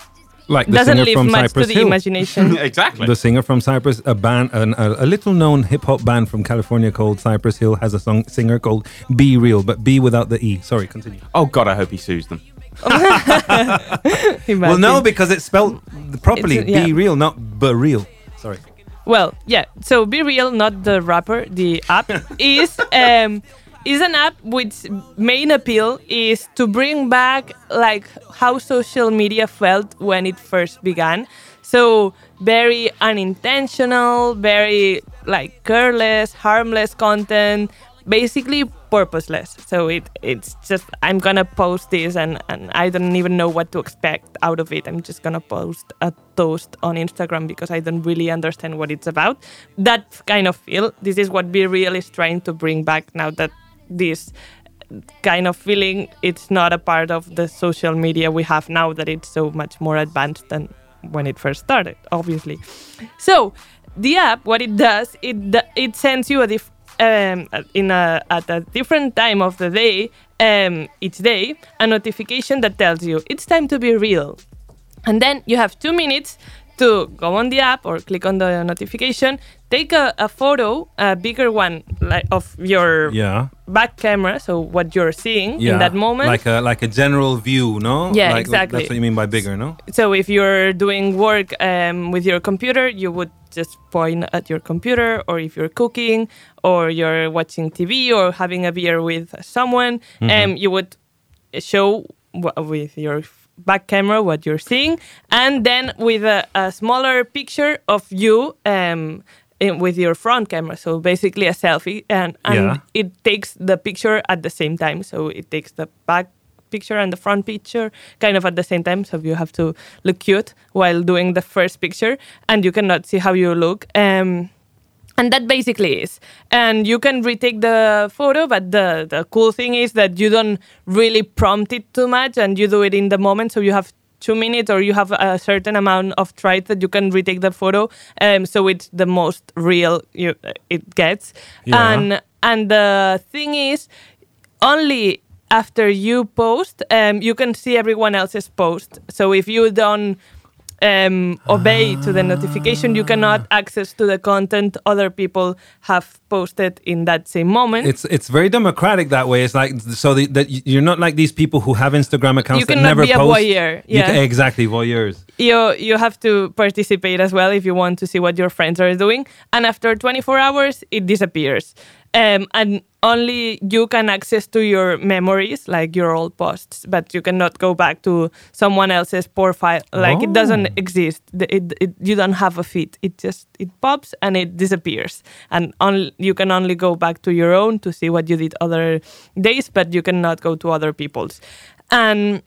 Like the doesn't singer leave from much Cypress to the Hill. imagination. exactly. The singer from Cypress, a band, an, a, a little known hip hop band from California called Cypress Hill has a song singer called B-Real, but B without the E. Sorry, continue. oh God, I hope he sues them. Well, no, because it's spelled properly. It's- yeah. Be real, not be real. Sorry. Well, yeah. So BeReal, not the rapper, the app is um, is an app which main appeal is to bring back like how social media felt when it first began. So very unintentional, very like careless, harmless content, basically purposeless. So it it's just I'm gonna post this and, and I don't even know what to expect out of it. I'm just gonna post a toast on Instagram because I don't really understand what it's about. That kind of feel. This is what BeReal is trying to bring back now that this kind of feeling it's not a part of the social media we have now that it's so much more advanced than when it first started obviously. So the app what it does it it sends you a diff- um, in a at a different time of the day um, each day a notification that tells you it's time to be real. And then you have two minutes to go on the app or click on the notification, take a, a photo, a bigger one like of your Yeah. back camera, so what you're seeing Yeah. in that moment. Like a like a general view, no? Yeah, Like- exactly. That's what you mean by bigger, no? so if you're doing work um, with your computer, you would just point at your computer, or if you're cooking, or you're watching TV, or having a beer with someone, um, you would show w- with your back camera what you're seeing, and then with a, a smaller picture of you. Um, in, with your front camera, so basically a selfie, and, and Yeah. it takes the picture at the same time. So it takes the back picture and the front picture kind of at the same time. So you have to look cute while doing the first picture, and you cannot see how you look. Um, and that basically is. And you can retake the photo, but the, the cool thing is that you don't really prompt it too much and you do it in the moment. So you have two minutes or you have a certain amount of tries that you can retake the photo. Um, so it's the most real you, it gets. Yeah. And, and the thing is, only after you post, um, you can see everyone else's post. So if you don't um, obey to the notification, you cannot access to the content other people have posted in that same moment. It's it's very democratic that way. It's like so the, that you're not like these people who have Instagram accounts that never be a post. voyeur, You yeah. ca- exactly voyeurs. you you have to participate as well if you want to see what your friends are doing. And after 24 hours, it disappears. Um, and only you can access to your memories, like your old posts, but you cannot go back to someone else's profile. Like it doesn't Oh. exist. It, it, you don't have a feed. It just it pops and it disappears. And only, you can only go back to your own to see what you did other days, but you cannot go to other people's. And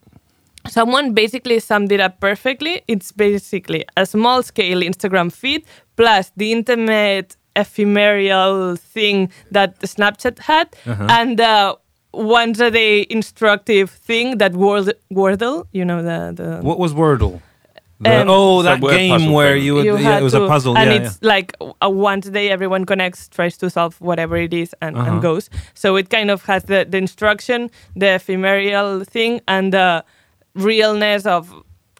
someone basically summed it up perfectly. It's basically a small scale Instagram feed plus the intimate ephemeral thing that Snapchat had Uh-huh. and uh, once a day instructive thing that Word- Wordle, you know the the What was Wordle? The- Um, oh, that game where thing. you would. you yeah, it was to, a puzzle. and yeah, it's like a once a day everyone connects tries to solve whatever it is and, Uh-huh. and goes so it kind of has the, the instruction the ephemeral thing and the realness of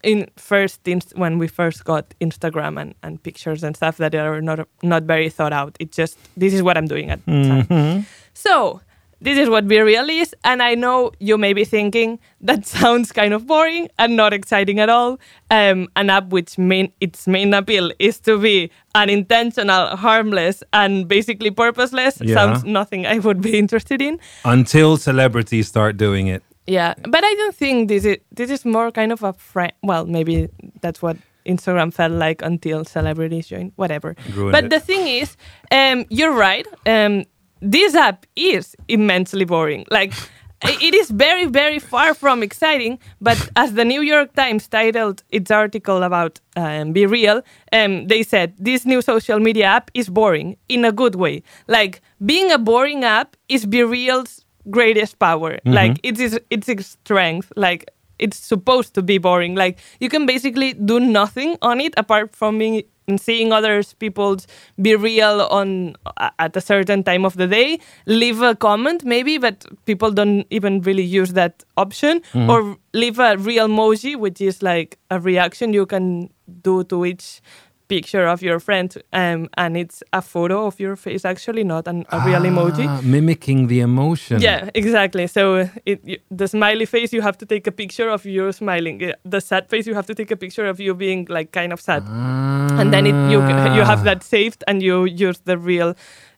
in first inst- when we first got instagram and, and pictures and stuff that are not not very thought out it just this is what i'm doing at Mm-hmm. time so this is what BeReal is, and I know you may be thinking that sounds kind of boring and not exciting at all. Um, an app which main its main appeal is to be unintentional, harmless, and basically purposeless Yeah. sounds nothing I would be interested in. until celebrities start doing it. Yeah, but I don't think this is this is more kind of a friend. Well, maybe that's what Instagram felt like until celebrities joined. Whatever. Ruined but it. the thing is, um, you're right. Um, this app is immensely boring. Like. It is very, very far from exciting, but as the New York Times titled its article about um, BeReal, um, they said this new social media app is boring in a good way. Like being a boring app is BeReal's greatest power. Mm-hmm. Like it is it's its strength. Like it's supposed to be boring. Like you can basically do nothing on it apart from being and seeing others people's be real on at a certain time of the day leave a comment maybe but people don't even really use that option mm-hmm. or leave a real emoji which is like a reaction you can do to each picture of your friend um, and it's a photo of your face actually not an, a real emoji. Ah, mimicking the emotion. yeah exactly. So it, you, the smiley face you have to take a picture of you smiling. Uh, the sad face you have to take a picture of you being like kind of sad. And then it, you you have that saved and you use the real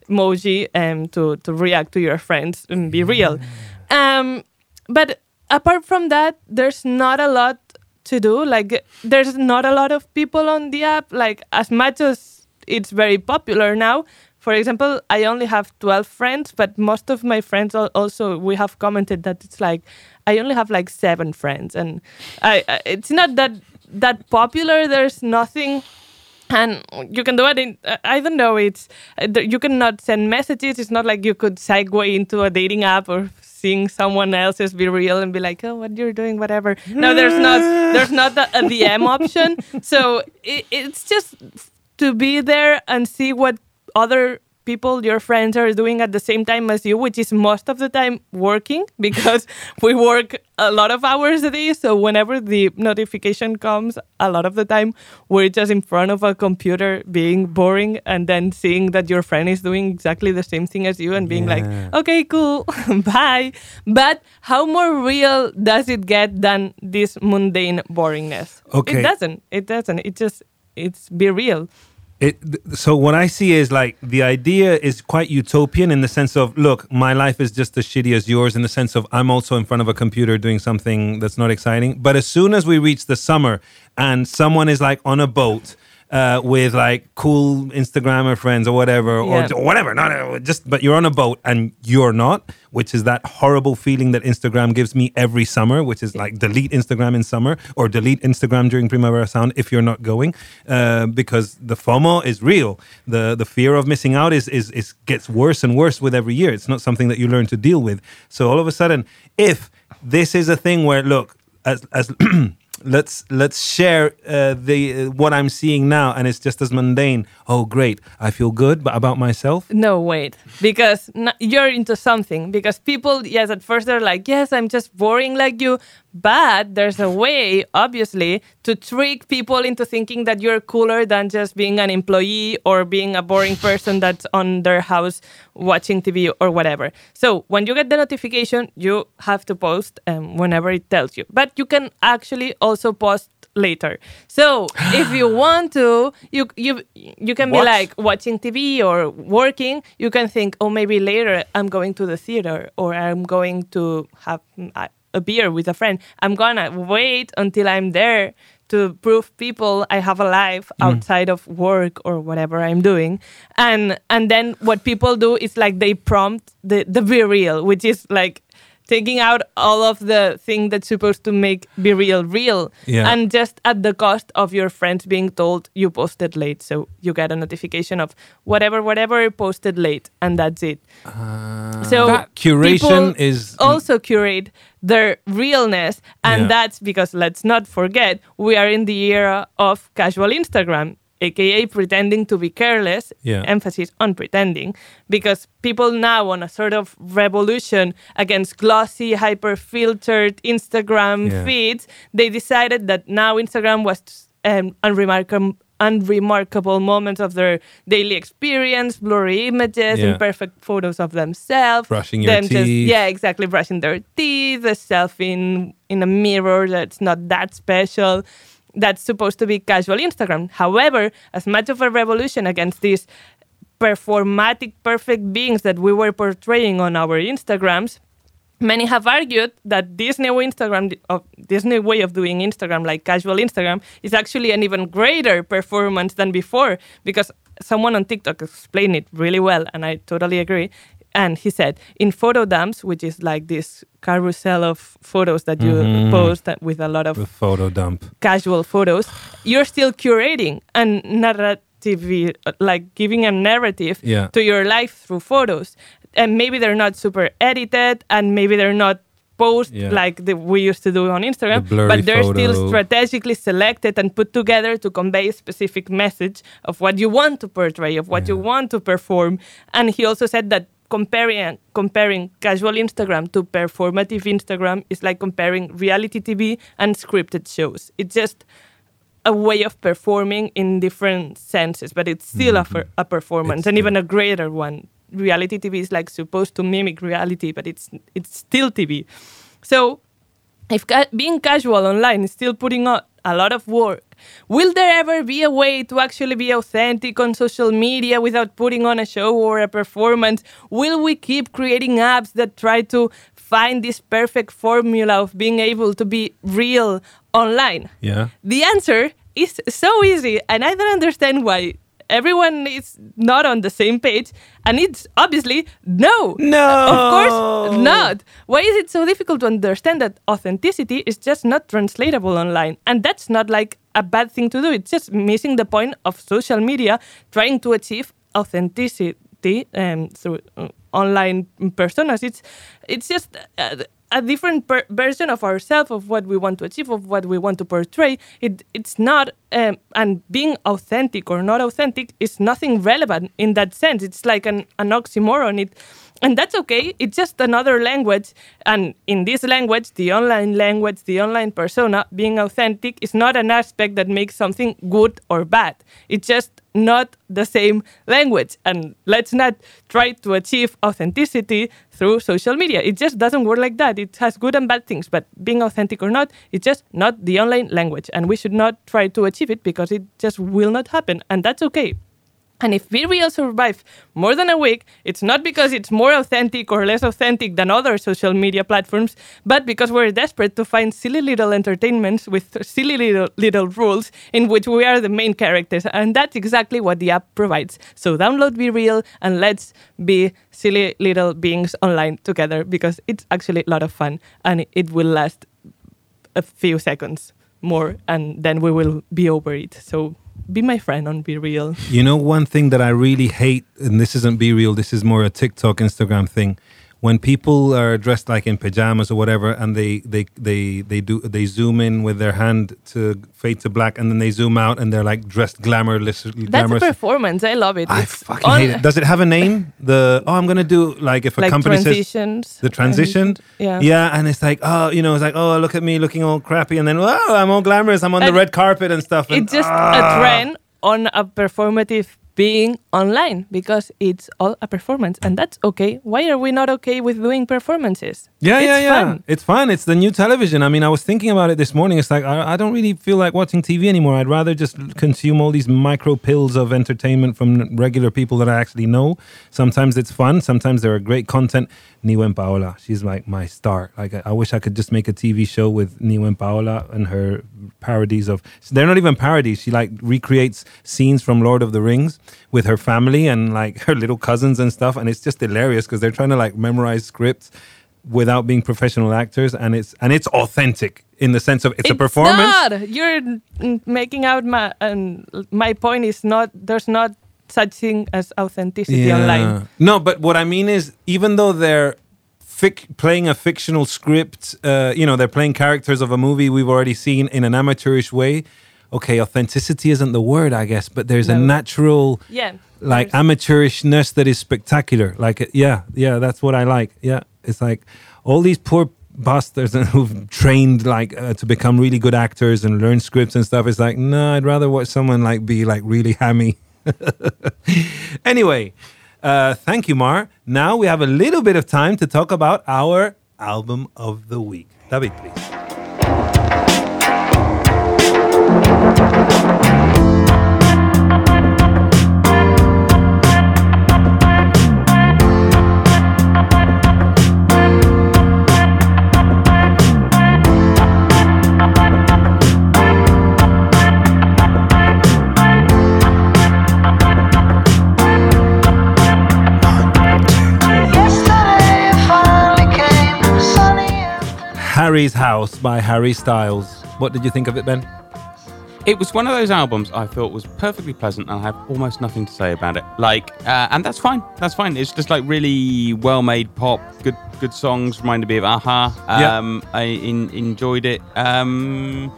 emoji um, to to react to your friends and be real. Um, but apart from that there's not a lot to do like there's not a lot of people on the app like as much as it's very popular now. For example i only have 12 friends but most of my friends also we have commented that it's like i only have like seven friends and I, I it's not that that popular there's nothing and you can do it in uh, i don't know it's uh, you cannot send messages. It's not like you could segue into a dating app or seeing someone else's be real and be like oh what you're doing whatever. No there's not there's not the, a dm option. So it, it's just to be there and see what other people your friends are doing at the same time as you which is most of the time working because we work a lot of hours a day. So whenever the notification comes a lot of the time we're just in front of a computer being boring and then seeing that your friend is doing exactly the same thing as you and being like okay cool bye. But how more real does it get than this mundane boringness? Okay. it doesn't. It doesn't. It just it's be real It, so what I see is like the idea is quite utopian in the sense of look, my life is just as shitty as yours in the sense of I'm also in front of a computer doing something that's not exciting. But as soon as we reach the summer and someone is like on a boat uh, with like cool Instagrammer friends or whatever, Yeah. or whatever, not uh, just but you're on a boat and you're not, which is that horrible feeling that Instagram gives me every summer, which is like delete Instagram in summer or delete Instagram during Primavera Sound if you're not going, uh, because the FOMO is real. the The fear of missing out is is is gets worse and worse with every year. It's not something that you learn to deal with. So all of a sudden, if this is a thing where look, as as let's let's share uh, the uh, what I'm seeing now, and it's just as mundane. Oh, great! I feel good but about myself. No, wait, because you're into something. Because people, yes, at first they're like, yes, I'm just boring like you. But there's a way, obviously, to trick people into thinking that you're cooler than just being an employee or being a boring person that's on their house watching TV or whatever. So when you get the notification, you have to post um, whenever it tells you. But you can actually also post later. So if you want to, you you you can be like watching TV or working. You can think, oh, maybe later I'm going to the theater or I'm going to have a, a beer with a friend. I'm gonna wait until I'm there to prove people I have a life hmm. outside of work or whatever I'm doing. And and then what people do is like they prompt the the be real, which is like taking out all of the thing that's supposed to make be real real Yeah. and just at the cost of your friends being told you posted late so you get a notification of whatever whatever posted late and that's it ah. so That curation is- also curate their realness and Yeah. that's because let's not forget we are in the era of casual instagram aka pretending to be careless Yeah. emphasis on pretending because people now on a sort of revolution against glossy hyper filtered instagram Yeah. feeds they decided that now instagram was um, unremarkable unremarkable moments of their daily experience blurry images Yeah. imperfect photos of themselves Brushing your them just teeth. yeah exactly brushing their teeth a selfie in in a mirror that's not that special that's supposed to be casual Instagram. However, as much of a revolution against these performatic perfect beings that we were portraying on our Instagrams, many have argued that this new Instagram, of this new way of doing Instagram, like casual Instagram, is actually an even greater performance than before because someone on TikTok explained it really well, and I totally agree. And he said, in photo dumps, which is like this carousel of photos that you Mhm. post with a lot of The photo dump. casual photos, you're still curating and narrative, like giving a narrative Yeah. to your life through photos. And maybe they're not super edited, and maybe they're not posed Yeah. like the, we used to do on Instagram, The but they're still strategically selected and put together to convey a specific message of what you want to portray, of what you want to perform. And he also said that comparing comparing casual Instagram to performative Instagram is like comparing reality TV and scripted shows. It's just a way of performing in different senses, but it's still a, per- a mm-hmm. performance It's and even a greater one. Reality TV is like supposed to mimic reality, but it's it's still TV. So if ca- being casual online is still putting out a lot of work, will there ever be a way to actually be authentic on social media without putting on a show or a performance? Will we keep creating apps that try to find this perfect formula of being able to be real online? Yeah. The answer is so easy, and I don't understand why everyone is not on the same page. And it's obviously no. No. Of course not. Why is it so difficult to understand that authenticity is just not translatable online? And that's not like a bad thing to do. It's just missing the point of social media trying to achieve authenticity um, through uh, online personas. It's it's just uh, a different per- version of ourselves, of what we want to achieve, of what we want to portray. It it's not, um, and being authentic or not authentic is nothing relevant in that sense. It's like an, an oxymoron. It, and that's okay. It's just another language, and in this language, the online language, the online persona, being authentic is not an aspect that makes something good or bad. It's just not the same language. And let's not try to achieve authenticity through social media. It just doesn't work like that. It has good and bad things, but being authentic or not, it's just not the online language. And we should not try to achieve it because it just will not happen. And that's okay. And if BeReal survive more than a week, it's not because it's more authentic or less authentic than other social media platforms, but because we're desperate to find silly little entertainments with silly little, little rules in which we are the main characters. And that's exactly what the app provides. So download BeReal and let's be silly little beings online together because it's actually a lot of fun and it will last a few seconds more and then we will be over it. So be my friend on BeReal. You know, one thing that I really hate, and this isn't BeReal, this is more a TikTok, Instagram thing. When people are dressed like in pajamas or whatever, and they they they they do they zoom in with their hand to fade to black, and then they zoom out, and they're like dressed glamorous. That's glamorous. a performance. I love it. I It's fucking hate it. Does it have a name? The oh, I'm gonna do like if a like company says the transition. Yeah. Yeah, and it's like, oh, you know, it's like, oh, look at me looking all crappy, and then, oh, I'm all glamorous. I'm on the red carpet and stuff. And, It's just ah. a trend on a performative being online because it's all a performance and that's okay. Why are we not okay with doing performances? Yeah, it's yeah, yeah. Fun. It's fun. It's the new television. I mean, I was thinking about it this morning. It's like I, I don't really feel like watching TV anymore. I'd rather just consume all these micro pills of entertainment from regular people that I actually know. Sometimes it's fun. Sometimes there are great content. Niwen Paola, she's like my star. Like I, I wish I could just make a TV show with Niwen Paola and her parodies of. They're not even parodies. She like recreates scenes from Lord of the Rings with her family and like her little cousins and stuff, and it's just hilarious because they're trying to like memorize scripts without being professional actors and it's and it's authentic in the sense of it's, a performance Not. You're making out my and my point is not there's not such thing as authenticity online. no but what i mean is even though they're fic- playing a fictional script uh, you know they're playing characters of a movie we've already seen in an amateurish way okay authenticity isn't the word i guess but there's a natural Yeah. like amateurishness that is spectacular. Like, yeah, yeah, that's what I like. Yeah, it's like all these poor bastards who've trained like uh, to become really good actors and learn scripts and stuff. It's like, no, I'd rather watch someone like be like really hammy. anyway, uh, thank you, Mar. Now we have a little bit of time to talk about our album of the week. David, please. Harry's House by Harry Styles. What did you think of it, Ben? It was one of those albums I thought was perfectly pleasant, and I have almost nothing to say about it. Like, uh, and that's fine. That's fine. It's just like really well-made pop, good, good songs. Reminded me of Aha. Yeah. Um, I in, enjoyed it. Um,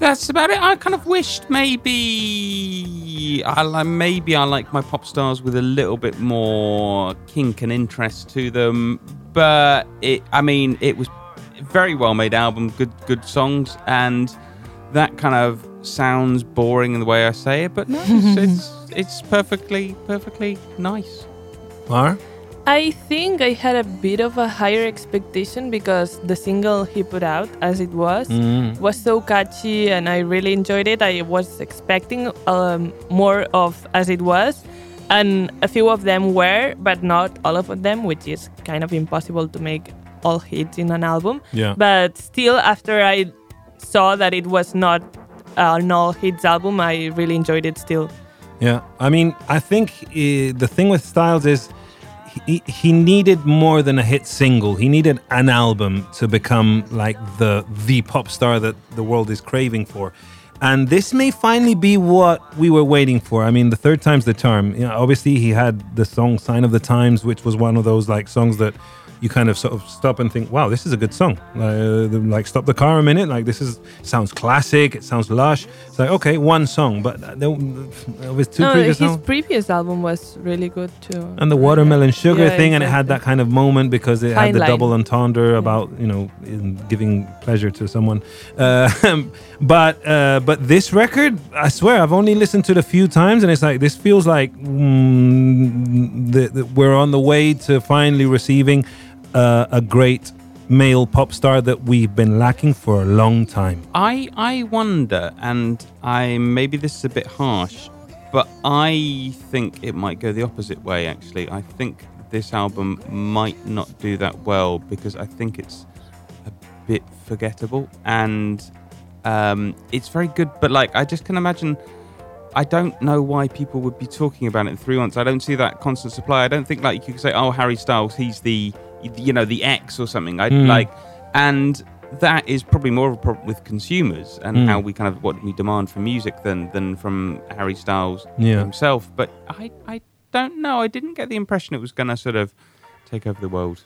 that's about it. I kind of wished maybe I maybe I like my pop stars with a little bit more kink and interest to them, but it. I mean, it was very well made album, good good songs, and that kind of sounds boring in the way I say it, but no, it's it's, it's perfectly perfectly nice. Mar? I think I had a bit of a higher expectation because the single he put out, as it was, Mm. was so catchy and I really enjoyed it. I was expecting um, more of as it was, and a few of them were, but not all of them, which is kind of impossible to make all hits in an album. Yeah. But still, after I saw that it was not an all hits album, I really enjoyed it still. Yeah, I mean, I think uh, the thing with Styles is he, he needed more than a hit single. He needed an album to become like the the pop star that the world is craving for. And this may finally be what we were waiting for. I mean, the third time's the charm. You know, obviously, he had the song "Sign of the Times," which was one of those like songs that you kind of sort of stop and think, "Wow, this is a good song." Uh, like, stop the car a minute. Like, this is sounds classic. It sounds lush. It's like, okay, one song, but uh, there, there was two no, previous his songs previous album was really good too. and the watermelon sugar Yeah, thing, and it had that kind of moment because it had the line. double entendre about you know in giving pleasure to someone. Uh, but uh, but this record, I swear, I've only listened to it a few times, and it's like this feels like mm, the, the, we're on the way to finally receiving uh, a great male pop star that we've been lacking for a long time. I I wonder, and I maybe this is a bit harsh, but I think it might go the opposite way. Actually, I think this album might not do that well because I think it's a bit forgettable and um, it's very good. But like, I just can imagine. I don't know why people would be talking about it in three months. I don't see that constant supply. I don't think like you could say, "Oh, Harry Styles, he's the, you know, the X or something." I Mm. like, and that is probably more of a problem with consumers and Mm. how we kind of what we demand from music than than from Harry Styles Yeah. himself. But I I don't know. I didn't get the impression it was going to sort of take over the world.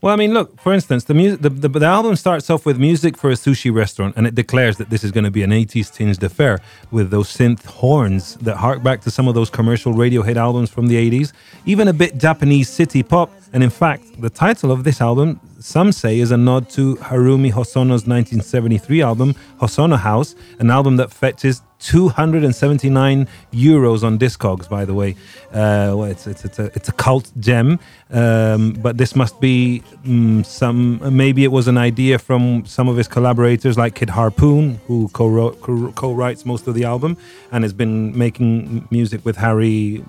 Well, I mean, look. For instance, the music, the, the, the album starts off with music for a sushi restaurant, and it declares that this is going to be an '80s tinged affair with those synth horns that hark back to some of those commercial radio hit albums from the '80s, even a bit Japanese city pop. And in fact, the title of this album, some say, is a nod to Haruomi Hosono's 1973 album Hosono House, an album that fetches 279 euros on Discogs, by the way. Uh, well, it's, it's, it's, a, it's a cult gem, um, but this must be mm, some, maybe it was an idea from some of his collaborators like Kid Harpoon, who co-wrote, co-writes most of the album and has been making music with Harry,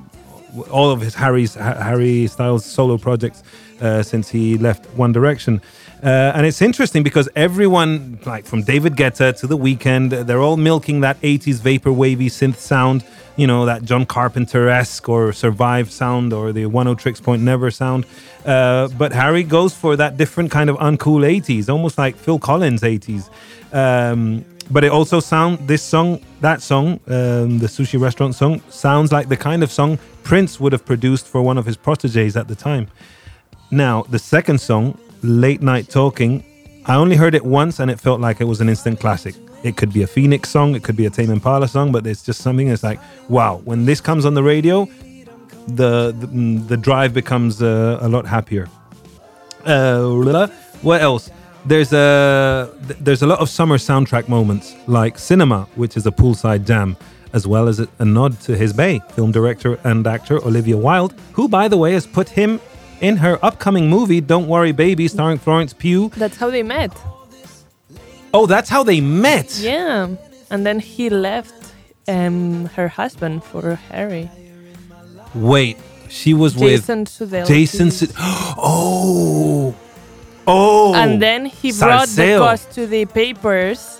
all of his Harry's, Harry Styles solo projects uh, since he left One Direction. Uh, and it's interesting because everyone, like from David Guetta to The Weeknd, they're all milking that 80s vapor wavy synth sound, you know, that John Carpenter esque or Survive sound or the Oneohtrix Point Never sound. Uh, but Harry goes for that different kind of uncool 80s, almost like Phil Collins 80s. Um, but it also sound this song, that song, um, the sushi restaurant song, sounds like the kind of song Prince would have produced for one of his proteges at the time. Now, the second song, Late Night Talking, I only heard it once and it felt like it was an instant classic. It could be a Phoenix song, it could be a Tame Impala song, but it's just something that's like, wow, when this comes on the radio, the the, mm, the drive becomes uh, a lot happier. Uh, what else? There's a there's a lot of summer soundtrack moments like Cinema, which is a poolside jam, as well as a nod to his bae film director and actor Olivia Wilde, who by the way has put him in her upcoming movie Don't Worry Baby, starring Florence Pugh. That's how they met. Oh, that's how they met. Yeah, and then he left um, her husband for Harry. Wait, she was Jason with Sudeikis. Jason. Su- oh, oh. and then he brought the Salseo. custody papers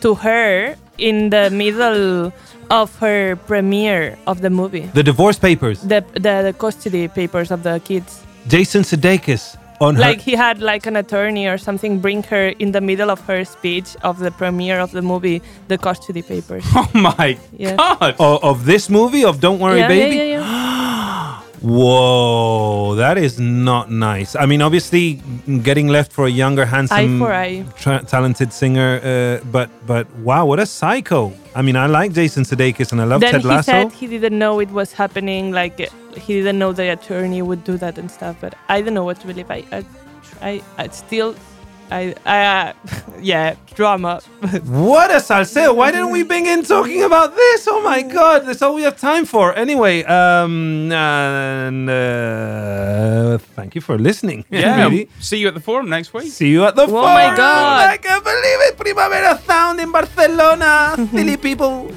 to her in the middle of her premiere of the movie. the divorce papers. The the, the custody papers of the kids. Jason Sudeikis on Like he had like an attorney or something bring her in the middle of her speech of the premiere of the movie, the custody papers. Oh my god! O- of this movie of Don't Worry yeah, Baby. yeah, yeah, yeah. Whoa, that is not nice. I mean, obviously, getting left for a younger, handsome, for eye. tra- talented singer, uh, but but wow, what a psycho! I mean, I like Jason Sudeikis and I love Then Ted he said he didn't know it was happening. Like he didn't know the attorney would do that and stuff. But I don't know what to believe. I, I, I, I still, I, I, uh, yeah, drama. what a salseo! Why didn't we begin talking about this? Oh my god, that's all we have time for. Anyway, um, and uh, thank you for listening. Yeah, really. see you at the forum next week. See you at the oh forum. Oh my god! I can't believe it. Primavera Sound in Barcelona. Silly people.